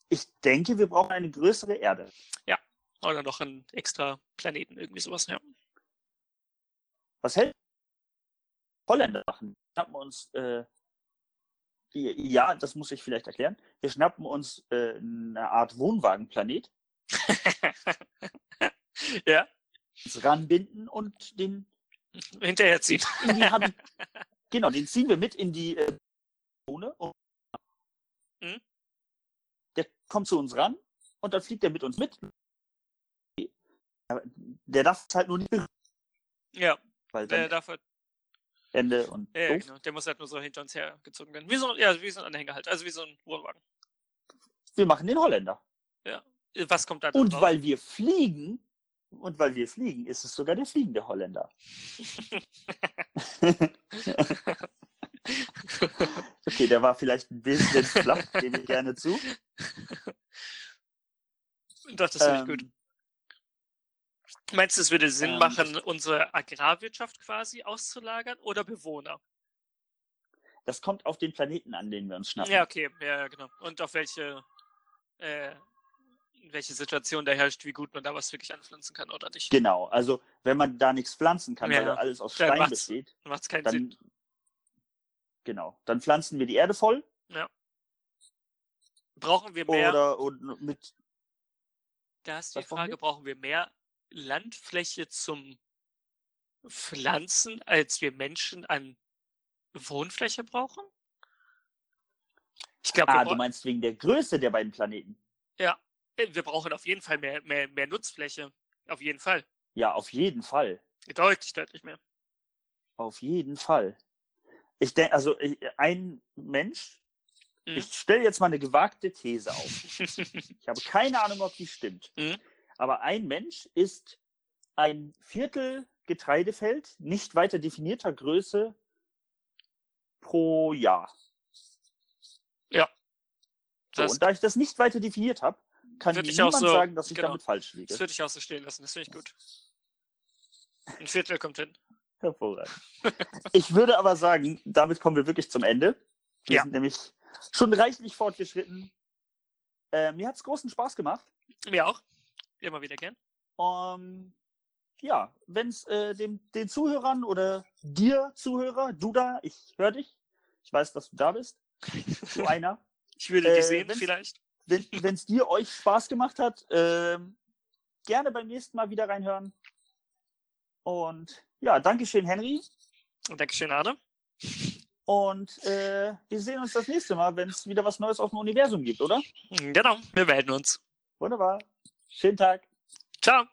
Ich denke, wir brauchen eine größere Erde. Oder noch einen extra Planeten, irgendwie sowas, ja. Was hält Holländer machen? Wir schnappen uns, äh, ja, das muss ich vielleicht erklären. Wir schnappen uns äh, eine Art Wohnwagenplanet, ja, uns ranbinden und den hinterherziehen. genau, den ziehen wir mit in die äh, Zone. Mhm. Der kommt zu uns ran und dann fliegt er mit uns mit. Der darf halt nur nicht berühren, Ja, weil der darf halt, Ende und ja, ja, genau. Der muss halt nur so hinter uns hergezogen werden. Wie so, ja, wie so ein Anhänger halt. Also wie so ein Wohnwagen. Wir machen den Holländer. Was kommt da Und drauf? weil wir fliegen, und weil wir fliegen, ist es sogar der fliegende Holländer. Okay, der war vielleicht ein bisschen flach, gebe ich gerne zu. Das finde ich gut. Ähm, Meinst du, es würde Sinn ähm, machen, unsere Agrarwirtschaft quasi auszulagern oder Bewohner? Das kommt auf den Planeten an, den wir uns schnappen. Ja, okay, ja, ja, genau. Und auf welche, äh, welche Situation da herrscht, wie gut man da was wirklich anpflanzen kann oder nicht. Genau, also wenn man da nichts pflanzen kann, weil Ja, da alles aus Stein macht's besteht, Macht es keinen dann Sinn. genau, dann pflanzen wir die Erde voll Brauchen wir mehr, oder, oder mit da ist die Frage, brauchen wir mehr Landfläche zum Pflanzen, als wir Menschen an Wohnfläche brauchen? Ich glaube, Ah, du meinst wegen der Größe der beiden Planeten. äh, wir brauchen auf jeden Fall mehr, mehr, mehr Nutzfläche. Auf jeden Fall. Ja, auf jeden Fall. Deutlich, deutlich mehr. Auf jeden Fall. Ich denke, also ich, ein Mensch, Mhm. ich stelle jetzt mal eine gewagte These auf. Ich habe keine Ahnung, ob die stimmt. Mhm. Aber ein Mensch ist ein Viertel Getreidefeld nicht weiter definierter Größe pro Jahr. So, Das- und da ich das nicht weiter definiert habe, kann mir niemand so- sagen, dass ich genau. damit falsch liege. Das würde ich auch so stehen lassen. Das finde ich gut. Ein Viertel kommt hin. Hervorragend. ich würde aber sagen, damit kommen wir wirklich zum Ende. Wir Ja. sind nämlich schon reichlich fortgeschritten. Äh, mir hat es großen Spaß gemacht. Mir auch. Immer wieder gern. Ähm, ja, wenn es äh, dem, den Zuhörern oder dir, Zuhörer, du da, ich höre dich. Ich weiß, dass du da bist. So einer. Ich würde Äh, dich sehen, wenn's- vielleicht. Wenn es dir, euch Spaß gemacht hat, ähm, gerne beim nächsten Mal wieder reinhören. Und ja, Dankeschön, Henry. Und Dankeschön, Arne. Und äh, wir sehen uns das nächste Mal, wenn es wieder was Neues aus dem Universum gibt, oder? Genau, wir melden uns. Wunderbar. Schönen Tag. Ciao.